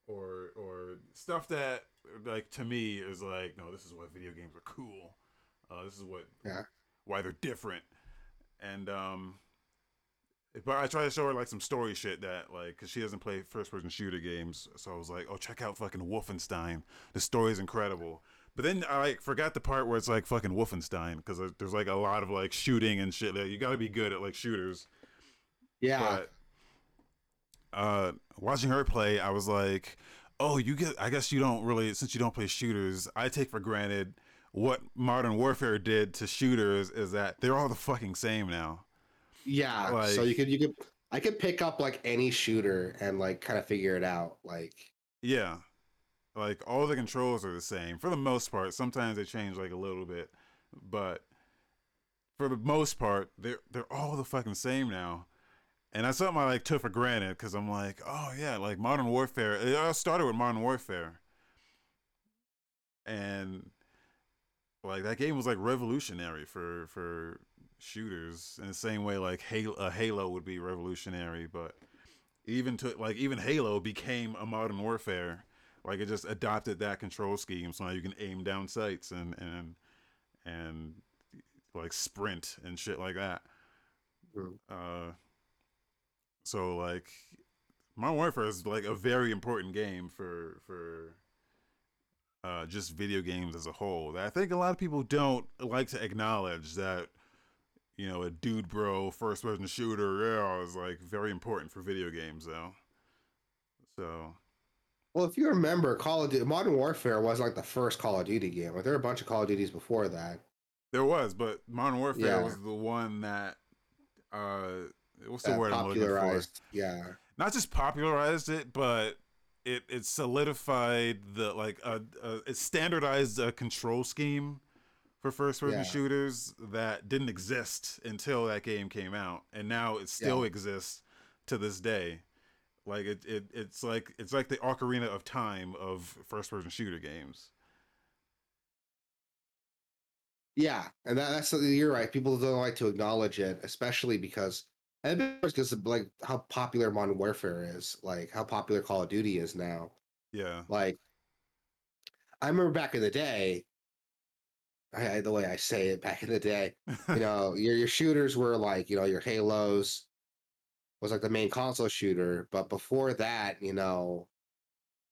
or or stuff that like to me is like no this is why video games are cool uh, this is what Yeah. why they're different and um but I try to show her like some story shit that like because she doesn't play first person shooter games, so I was like, oh check out fucking Wolfenstein. The story is incredible. But then I like forgot the part where it's like fucking Wolfenstein because there's like a lot of like shooting and shit. That you got to be good at like shooters. Yeah. But uh, watching her play, I was like, oh, you get. I guess you don't really since you don't play shooters. I take for granted what Modern Warfare did to shooters is that they're all the fucking same now. yeah. so you could you could I could pick up like any shooter and like kind of figure it out. Like Yeah. Like all the controls are the same for the most part. Sometimes they change like a little bit, but for the most part, they're they're all the fucking same now. And that's something I like took for granted because I'm like, oh yeah, like Modern Warfare. It all started with Modern Warfare, and like that game was like revolutionary for for shooters in the same way like Halo, uh, Halo would be revolutionary, but even to like even Halo became a Modern Warfare. Like it just adopted that control scheme, so now you can aim down sights and and and like sprint and shit like that. Uh, so like Modern Warfare is like a very important game for for uh, just video games as a whole. That I think a lot of people don't like to acknowledge that you know a dude bro first person shooter yeah is like very important for video games though. So well, if you remember, Call of Duty Modern Warfare was like the first Call of Duty game. Like there were a bunch of Call of Duties before that. there was, but Modern Warfare Yeah. was the one that uh, what's the word I'm looking for? popularized. Yeah. not just popularized it, but it it solidified the like uh it standardized a control scheme for first person Yeah. shooters that didn't exist until that game came out, and now it still Yeah. exists to this day. Like it, it it's like it's like the ocarina of time of first person shooter games. Yeah, and that, that's you're right. People don't like to acknowledge it, especially because and it's because of like how popular Modern Warfare is, like how popular Call of Duty is now. Yeah, Like, I remember back in the day. I, I- the way I say it, back in the day, you know, your your shooters were like, you know, your Halos was like the main console shooter, but before that, you know,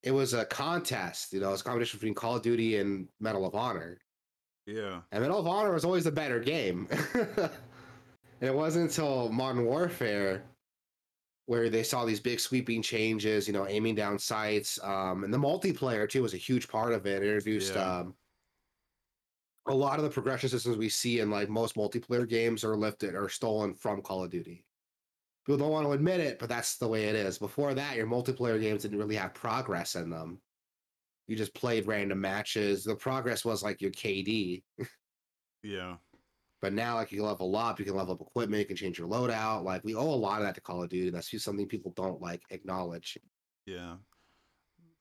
it was a contest. You know, it was a competition between Call of Duty and Medal of Honor. yeah, And Medal of Honor was always the better game. and it wasn't until Modern Warfare where they saw these big sweeping changes, you know, aiming down sights. Um, and the multiplayer too was a huge part of it. It introduced Yeah. um, a lot of the progression systems we see in like most multiplayer games are lifted or stolen from Call of Duty. People don't want to admit it, but that's the way it is. Before that, your multiplayer games didn't really have progress in them. You just played random matches. The progress was like your KD. yeah. But now, like you can level up, you can level up equipment, you can change your loadout. Like we owe a lot of that to Call of Duty. and That's just something people don't like acknowledge. Yeah.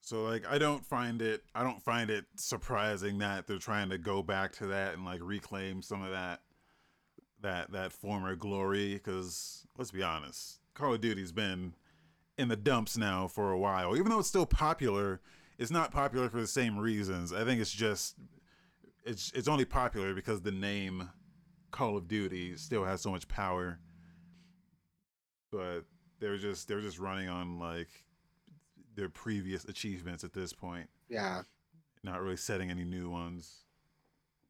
So like I don't find it I don't find it surprising that they're trying to go back to that and like reclaim some of that that that former glory cuz let's be honest, Call of Duty's been in the dumps now for a while. Even though it's still popular, it's not popular for the same reasons. I think it's just it's it's only popular because the name Call of Duty still has so much power. But they're just they're just running on like their previous achievements at this point, Yeah. not really setting any new ones.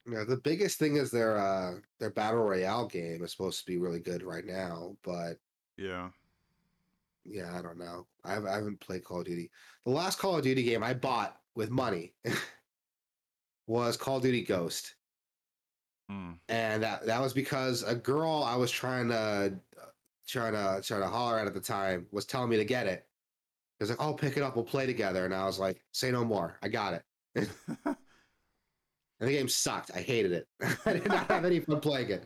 Yeah, the biggest thing is their uh their battle royale game is supposed to be really good right now, but Yeah. yeah, I don't know. I haven't, I haven't played Call of Duty. The last Call of Duty game I bought with money was Call of Duty Ghost, Mm. and that that was because a girl I was trying to trying to trying to holler at at the time was telling me to get it. It was like, "Oh, pick it up, we'll play together," and I was like, "Say no more, I got it." And the game sucked. I hated it. I did not have any fun playing it.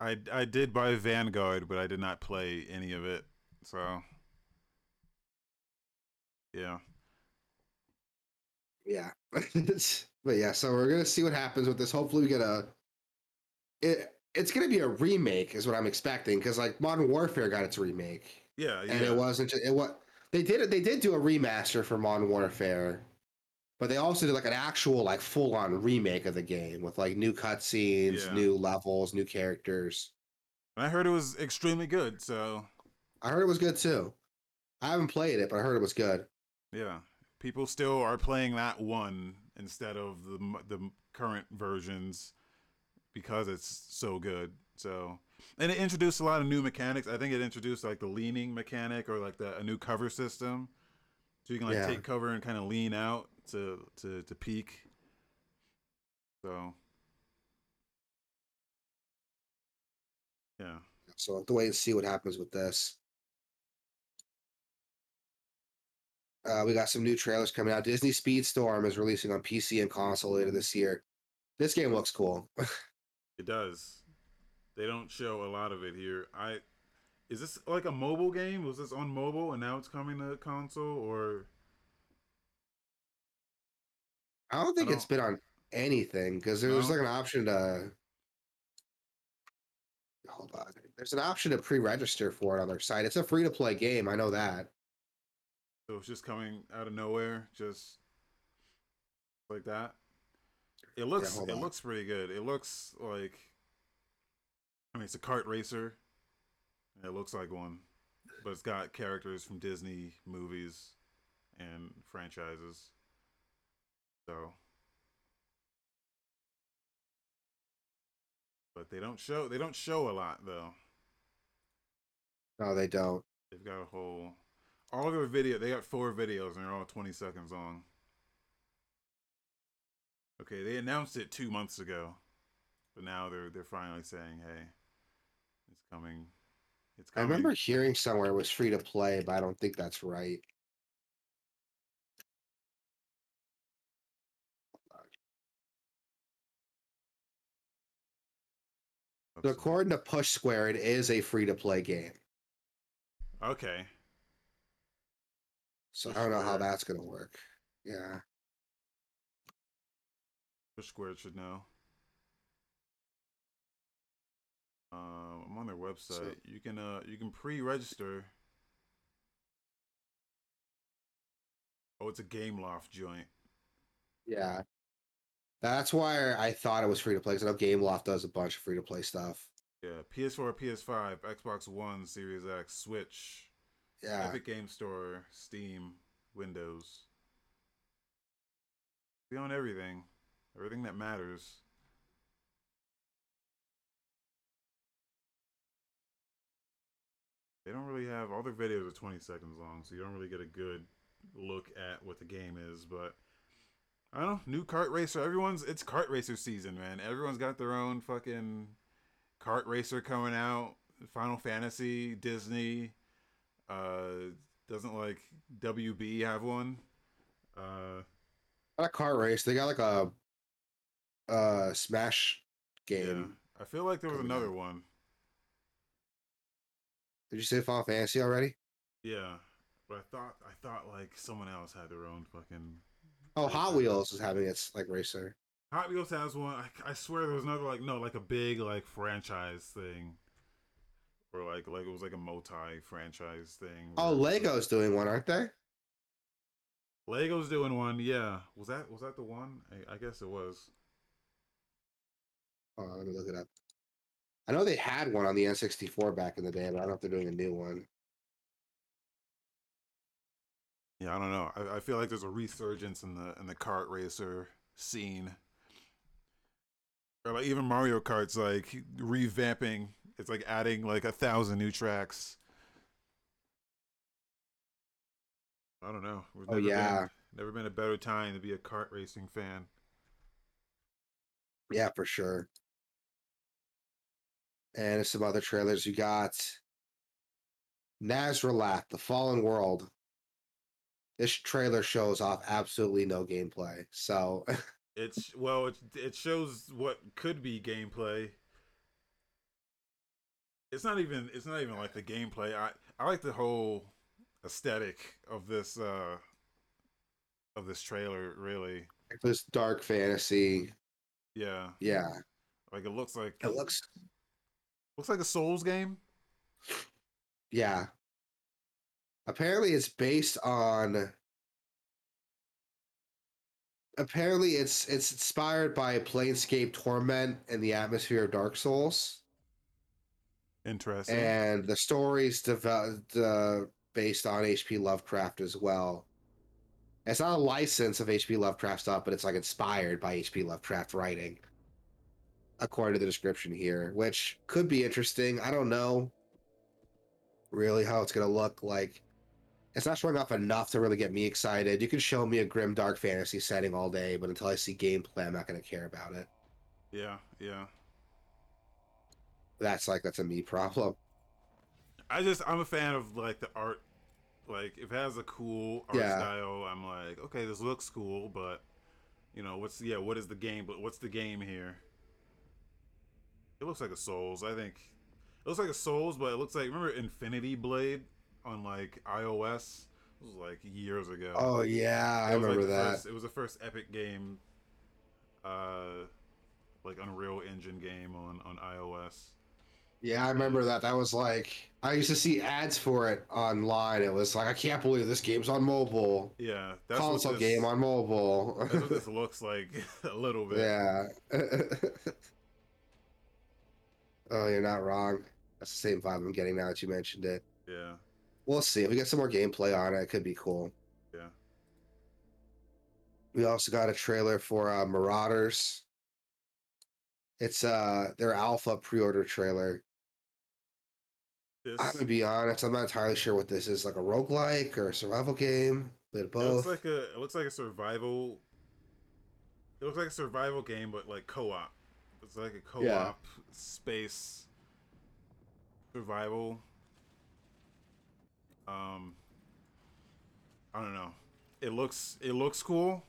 I I did buy Vanguard, but I did not play any of it. So yeah. Yeah. but yeah, so we're gonna see what happens with this. Hopefully we get a it it's gonna be a remake, is what I'm expecting, because like Modern Warfare got its remake. Yeah, yeah. And it wasn't just it what they did it they did do a remaster for Modern Warfare, but they also did like an actual like full on remake of the game with like new cutscenes, Yeah. new levels, new characters. And I heard it was extremely good, so I heard it was good too. I haven't played it, but I heard it was good. yeah. People still are playing that one instead of the the current versions because it's so good. So, and it introduced a lot of new mechanics. I think it introduced like the leaning mechanic or like the a new cover system, so you can like Yeah. take cover and kind of lean out to to to peek. So, yeah, So I have to wait and see what happens with this. Uh, we got some new trailers coming out. Disney Speedstorm is releasing on PC and console later this year. This game looks cool. it does. They don't show a lot of it here. I is this like a mobile game? Was this on mobile and now it's coming to console or I don't think I it's been on anything because there's No? like an option to. Hold on. There's an option to pre-register for it on their site. It's a free-to-play game. I know that. so it's just coming out of nowhere, just like that? It looks hold it on. looks pretty good. It looks like I mean it's a kart racer. It looks like one. But it's got characters from Disney movies and franchises. So But they don't show they don't show a lot though. No, they don't. They've got a whole all of their video they got four videos and they're all twenty seconds long. Okay, they announced it two months ago. But now they're they're finally saying, Hey, it's coming it's coming. I remember hearing somewhere it was free to play, but I don't think that's right. So according to Push Square, it is a free to play game. Okay. So Push I don't know how that's gonna work. Yeah. Push Square should know. Um, I'm on their website. you can uh you can pre-register. Oh, it's a Gameloft joint. Yeah. That's why I thought it was free to play because I know Gameloft does a bunch of free to play stuff. Yeah, PS4, PS5, Xbox One, Series X, Switch, Yeah. Epic Game Store, Steam, Windows. Be on everything, everything that matters. They don't really have all their videos are 20 seconds long, so you don't really get a good look at what the game is. But I don't know, new kart racer. Everyone's it's kart racer season, man. Everyone's got their own fucking kart racer coming out. Final Fantasy, Disney. Uh, doesn't like WB have one? Uh, Not a car race. They got like a uh Smash game. I feel like there was another out. one. Did you say Final Fantasy already? Yeah, but I thought I thought like someone else had their own fucking. Oh, racer. Hot Wheels is having its like racer. Hot Wheels has one. I, I swear there was another like no like a big like franchise thing, or like like it was like a multi franchise thing. Oh, Lego's doing one, aren't they? Lego's doing one. Yeah, was that was that the one? I, I guess it was. Oh, let me look it up. I know they had one on the N64 back in the day, but I don't know if they're doing a new one. Yeah, I don't know. I, I feel like there's a resurgence in the in the kart racer scene. Or like even Mario Kart's like revamping. It's like adding like a thousand new tracks. I don't know. We've Oh, never yeah. been, never been a better time to be a kart racing fan. Yeah, for sure. And some other trailers. You got Nazralath, The Fallen World. This trailer shows off absolutely no gameplay. So It's well, it it shows what could be gameplay. It's not even it's not even like the gameplay. I I like the whole aesthetic of this uh of this trailer really. this dark fantasy. Yeah. Yeah. Like it looks like It looks looks like a Souls game. yeah. Apparently it's based on apparently it's it's inspired by Planescape Torment and the atmosphere of Dark Souls. Interesting. and the story's developed uh, based on H.P. Lovecraft as well. It's not a license of H.P. Lovecraft stuff, but it's like inspired by H.P. Lovecraft writing, according to the description here, which could be interesting. I don't know really how it's gonna look like. It's not showing off enough to really get me excited. You can show me a grim dark fantasy setting all day, but until I see gameplay, I'm not gonna care about it. yeah, yeah. That's like that's a me problem. I just I'm a fan of like the art. Like if it has a cool art Yeah. style, I'm like, okay, this looks cool, but you know, what's yeah, what is the game? But what's the game here? It looks like a Souls. I think it looks like a Souls, but it looks like remember Infinity Blade on like iOS. It was like years ago. Oh yeah, I like, remember the that. First, it was the first Epic game, uh, like Unreal Engine game on on iOS. Yeah, I remember that. That was like I used to see ads for it online. It was like I can't believe this game's on mobile. Yeah, that's what Console this- game on mobile. That's what this looks like a little bit. yeah. oh, you're not wrong. That's the same vibe I'm getting now that you mentioned it. Yeah. We'll see. If we get some more gameplay on it, it could be cool. Yeah. We also got a trailer for uh, Marauders. It's uh their alpha pre-order trailer. This, I'm gonna be honest, I'm not entirely sure what this is, like a roguelike or a survival game. Bit of it looks both. like a it looks like a survival. It looks like a survival game, but like co-op. It's like a co-op Yeah. space survival. Um, I don't know. It looks it looks cool.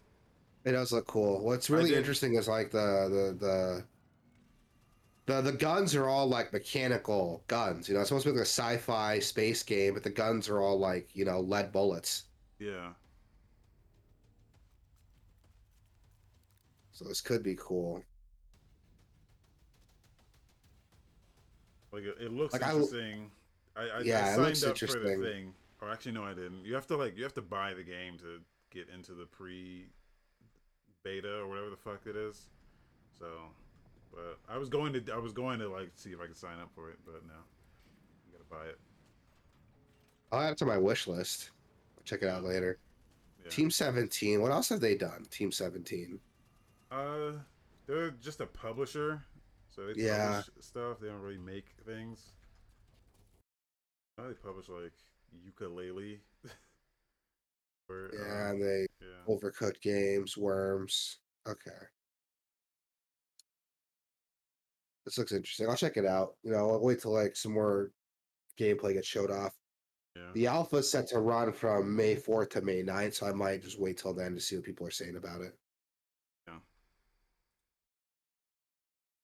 It does look cool. What's really interesting is like the the the the the guns are all like mechanical guns. You know, it's supposed to be like a sci-fi space game, but the guns are all like you know lead bullets. Yeah. So this could be cool. Like it, it looks Like, I- interesting. I, I, Yeah, I signed up for the thing. Or actually, no, I didn't. You have to like you have to buy the game to get into the pre beta or whatever the fuck it is. So, but I was going to I was going to like see if I could sign up for it, but no, you gotta buy it. I'll add it to my wish list. I'll check it out later. Yeah. Team 17. What else have they done? Team 17. Uh, they're just a publisher, so they Yeah. publish stuff. They don't really make things. Oh, they publish like Yooka-Laylee. or, Yeah, um, and they yeah. overcooked games, worms. Okay. This looks interesting. I'll check it out. You know, I'll wait till like some more gameplay gets showed off. Yeah. The alpha is set to run from May 4th to May 9th, so I might just wait till then to see what people are saying about it.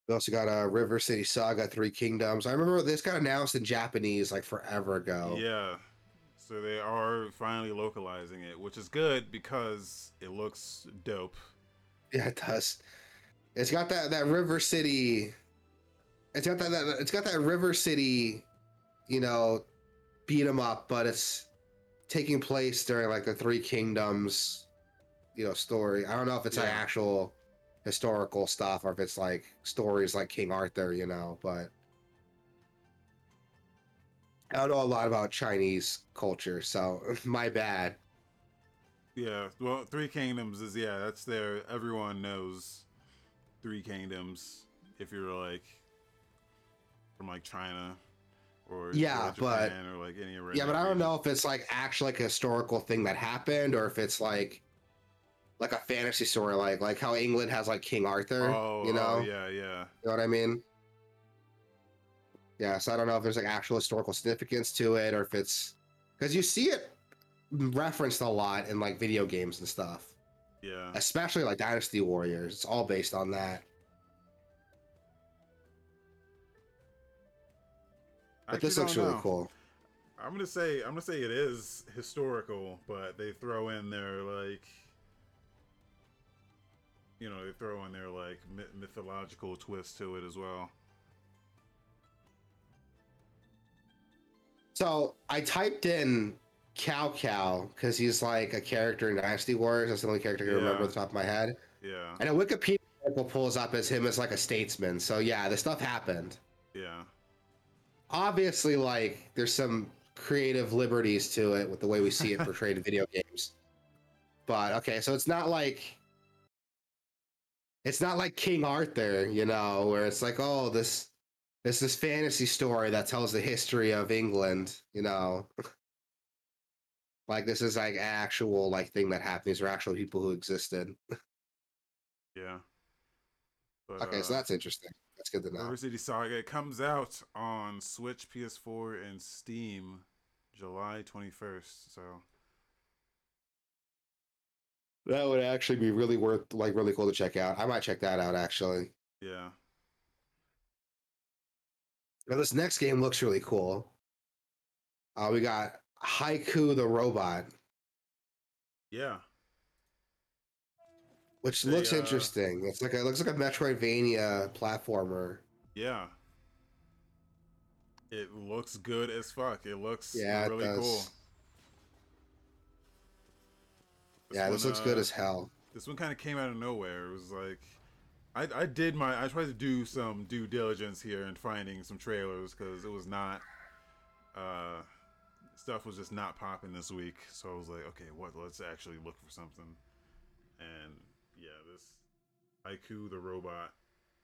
We also got a uh, River City Saga Three Kingdoms. I remember this got announced in Japanese like forever ago. Yeah. So they are finally localizing it, which is good because it looks dope. Yeah, it does. It's got that that River City. It's got that, that it's got that River City, you know, beat 'em up, but it's taking place during like the Three Kingdoms, you know, story. I don't know if it's Yeah. actual historical stuff or if it's like stories like King Arthur, you know, but I don't know a lot about Chinese culture, so my bad. Yeah. Well, Three Kingdoms is yeah, that's there. everyone knows Three Kingdoms if you're like from like China or Yeah, or but- or like any Yeah, but I don't know if it's like actually like a historical thing that happened or if it's like like a fantasy story, like like how England has like King Arthur. Oh, you know, oh, yeah, yeah. you know what I mean? Yeah, so I don't know if there's like actual historical significance to it or if it's because you see it referenced a lot in like video games and stuff, Yeah. especially like Dynasty Warriors. It's all based on that. But Actually this looks really know. cool. I'm gonna say I'm gonna say it is historical, but they throw in their like, you know, they throw in their like myth- mythological twist to it as well. So I typed in Cao Cao because he's like a character in Dynasty Warriors. That's the only character I can remember Yeah. off the top of my head. Yeah, And a Wikipedia article pulls up as him as like a statesman. So yeah, this stuff happened. yeah, Obviously, like there's some creative liberties to it with the way we see it portrayed in video games. But okay, so it's not like it's not like King Arthur, you know, where it's like, oh, this this this fantasy story that tells the history of England, you know. like this is like actual like thing that happened. These are actual people who existed. yeah. But, Okay, so uh, that's interesting. That's good to know. River City Saga it comes out on Switch, PS4, and Steam, July 21st. So That would actually be really worth like really cool to check out. I might check that out actually. yeah, Now this next game looks really cool. Uh, we got Haiku the Robot, yeah, which They, looks uh, interesting. It's like a, it looks like a Metroidvania platformer. yeah. It looks good as fuck. It looks Yeah, really does. cool. Yeah, this one, looks good uh, as hell. This one kind of came out of nowhere. It was like, I, I did my, I tried to do some due diligence here and finding some trailers because it was not, uh, stuff was just not popping this week. So I was like, okay, what? Let's actually look for something. And yeah, this Haiku the robot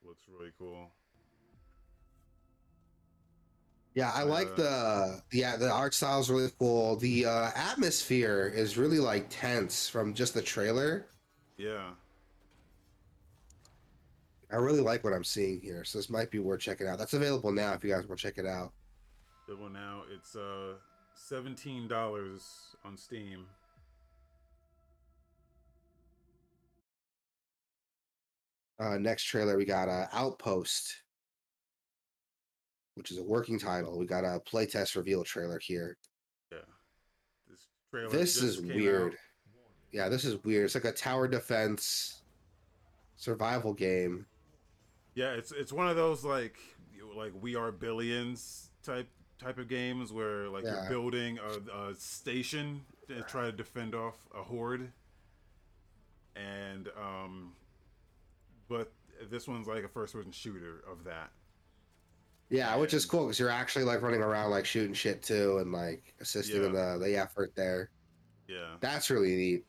looks really cool. Yeah, I like uh, the yeah the art style is really cool. The uh, atmosphere is really like tense from just the trailer. Yeah, I really like what I'm seeing here, so this might be worth checking out. That's available now if you guys want to check it out. one now. It's uh seventeen dollars on Steam. Uh, next trailer, we got uh, Outpost, which is a working title. We got a playtest reveal trailer here. Yeah, this trailer. This is weird. out. Yeah, this is weird. It's like a tower defense survival game. Yeah, it's it's one of those like like we are billions type type of games where like Yeah. you're building a, a station to try to defend off a horde, and um, but this one's like a first person shooter of that. Yeah, which is cool because you're actually like running around like shooting shit too and like assisting in the the effort there. Yeah, That's really neat.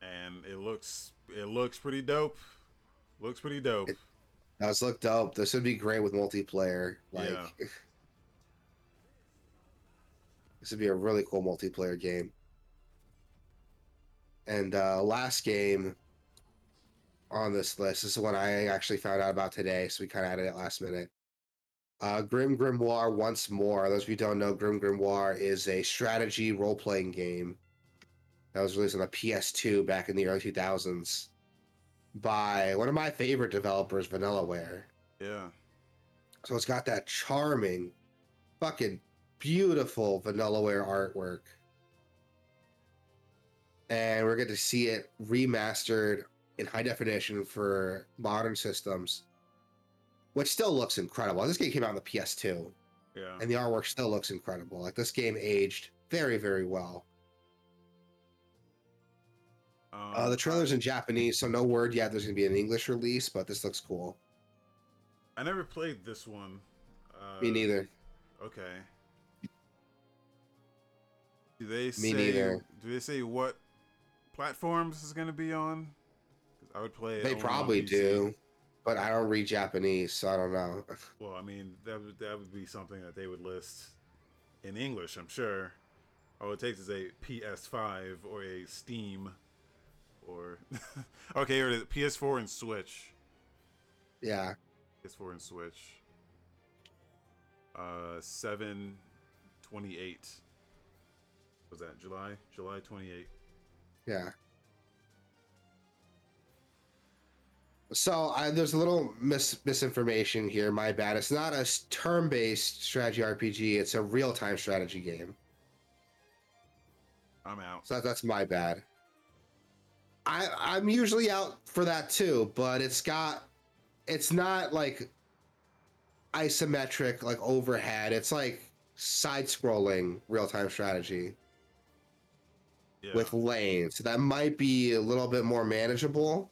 and it looks it looks pretty dope. Looks pretty dope. It- Does look dope. This would be great with multiplayer. Like Yeah. this would be a really cool multiplayer game. And uh last game on this list. This is one I actually found out about today, so we kind of added it last minute. Uh, Grim Grimoire once more. Those of you who don't know, Grim Grimoire is a strategy role playing game that was released on the PS2 back in the early 2000s. by one of my favorite developers, Vanillaware. Yeah. So it's got that charming, fucking beautiful Vanillaware artwork. And we're going to see it remastered in high definition for modern systems, which still looks incredible. This game came out on the PS2, Yeah. and the artwork still looks incredible. Like this game aged very, very well. Um, Uh, the trailer's in Japanese, so no word yet. There's going to be an English release, but this looks cool. I never played this one. Uh, Me neither. Okay. Do they Me say? neither. Do they say what platforms is going to be on? I would play. They probably do, but I don't read Japanese, so I don't know. Well, I mean, that would that would be something that they would list in English, I'm sure. All it takes is a PS5 or a Steam, or okay, here it is: PS4 and Switch. yeah. PS4 and Switch. Uh, seven twenty-eight. Was that July? July twenty-eight. Yeah. So I, there's a little mis- misinformation here. My bad. It's not a turn-based strategy RPG. It's a real-time strategy game. I'm out. So that, that's my bad. I I'm usually out for that too, but it's got it's not like isometric like overhead. It's like side-scrolling real-time strategy. Yeah. with lanes. So that might be a little bit more manageable.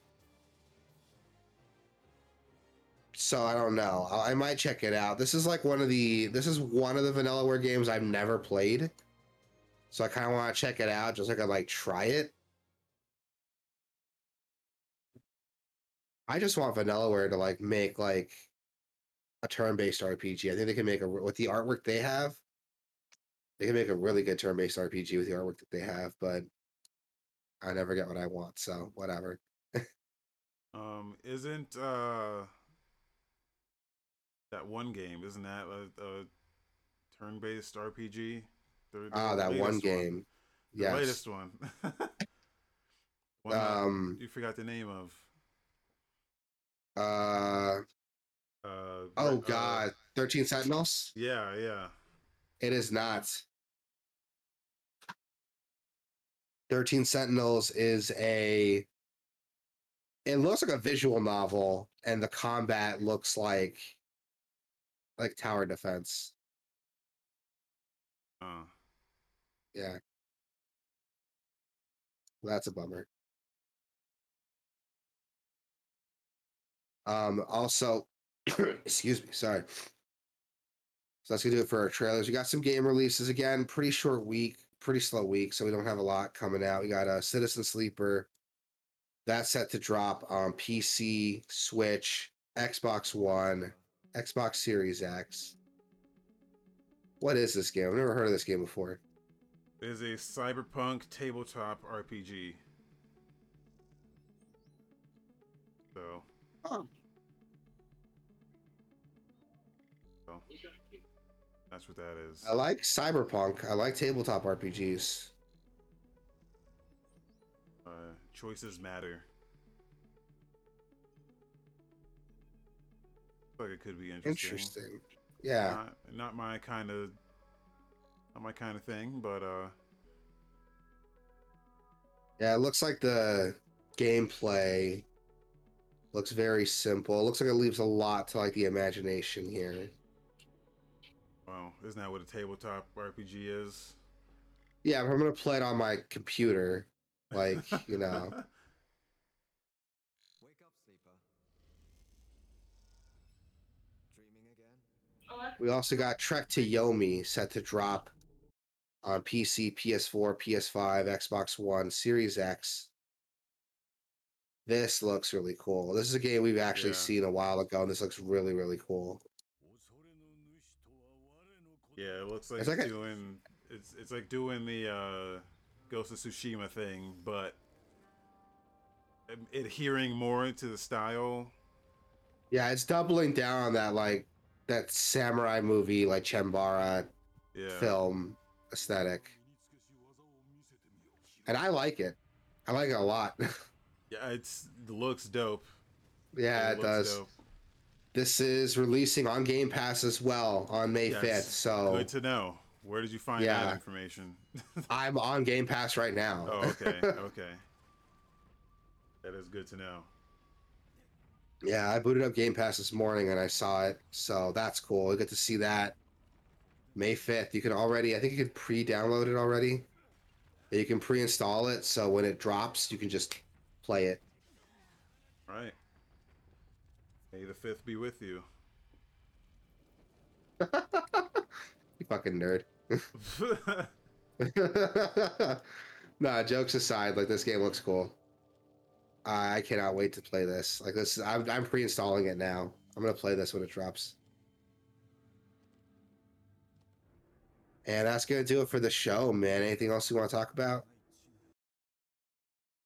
So I don't know. I I might check it out. This is like one of the this is one of the Vanillaware games I've never played. So I kind of want to check it out just like I like try it. I just want Vanillaware to like make like a turn-based RPG. I think they can make a with the artwork they have. They can make a really good turn-based RPG with the artwork that they have, but I never get what I want, so whatever. Um, isn't uh that one game? Isn't that a, a turn-based RPG? The- the Ah, that one game. The Yes. latest one. one Um you forgot the name of. uh Uh, oh uh, god, 13 Sentinels? yeah, yeah. It is not. 13 Sentinels is a it looks like a visual novel and the combat looks like like tower defense. Uh, Yeah. That's a bummer. Um, also, excuse me, sorry. So that's gonna do it for our trailers. We got some game releases again. Pretty short week, pretty slow week, so we don't have a lot coming out. We got a Citizen Sleeper. That's set to drop on PC, Switch, Xbox One, Xbox Series X. What is this game? I've never heard of this game before. it is a cyberpunk tabletop RPG. So, Oh. so that's what that is. I like cyberpunk. I like tabletop RPGs. Uh, choices matter. Like it could be interesting. Interesting. Yeah. Not, not my kind of, not my kind of thing, but uh, Yeah, it looks like the gameplay looks very simple. It looks like it leaves a lot to like the imagination here. well, isn't that what a tabletop RPG is? Yeah, if I'm gonna play it on my computer, like, you know. Wake up, sleeper. Dreaming again? We also got Trek to Yomi set to drop on PC, PS4, PS5, Xbox One, Series X. This looks really cool. This is a game we've actually Yeah. seen a while ago, and this looks really, really cool. Yeah, it looks like It's like a- doing it's it's like doing the uh, Ghost of Tsushima thing, but adhering more to the style. Yeah, it's doubling down on that like that samurai movie, like Chambara Yeah, film aesthetic. And I like it. I like it a lot. Yeah, it's it looks dope. Yeah, it, looks does. dope. This is releasing on Game Pass as well on May Yes. 5th. So Good to know. Where did you find Yeah. that information? I'm on Game Pass right now. oh, okay, okay. That is good to know. Yeah, I booted up Game Pass this morning and I saw it. So that's cool. I get to see that. May 5th. You can already, I think you can pre download it already. You can pre install it. So when it drops, you can just play it. All right. May the fifth be with you. You fucking nerd. nah, jokes aside, like this game looks cool. I cannot wait to play this. Like this, I'm, I'm pre-installing it now. I'm gonna play this when it drops. And that's gonna do it for the show, man. Anything else you want to talk about?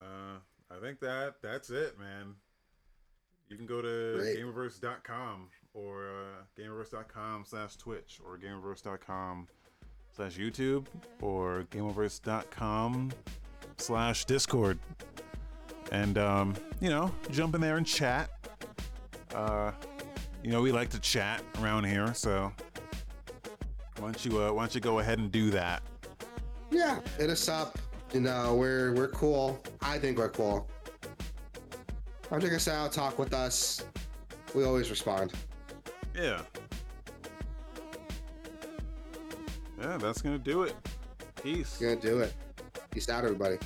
uh, I think that that's it, man. You can go to Great. gamerverse.com or uh, gamerverse.com slash Twitch or gamerverse.com slash YouTube or gamerverse.com slash Discord. And, um, you know, jump in there and chat. Uh, you know, we like to chat around here, so why don't you, uh, why don't you go ahead and do that? Yeah, hit us up. You know, we're we're cool. I think we're cool. Come check us out. Talk with us. We always respond. Yeah. Yeah, that's gonna do it. Peace. Gonna do it. Peace out, everybody.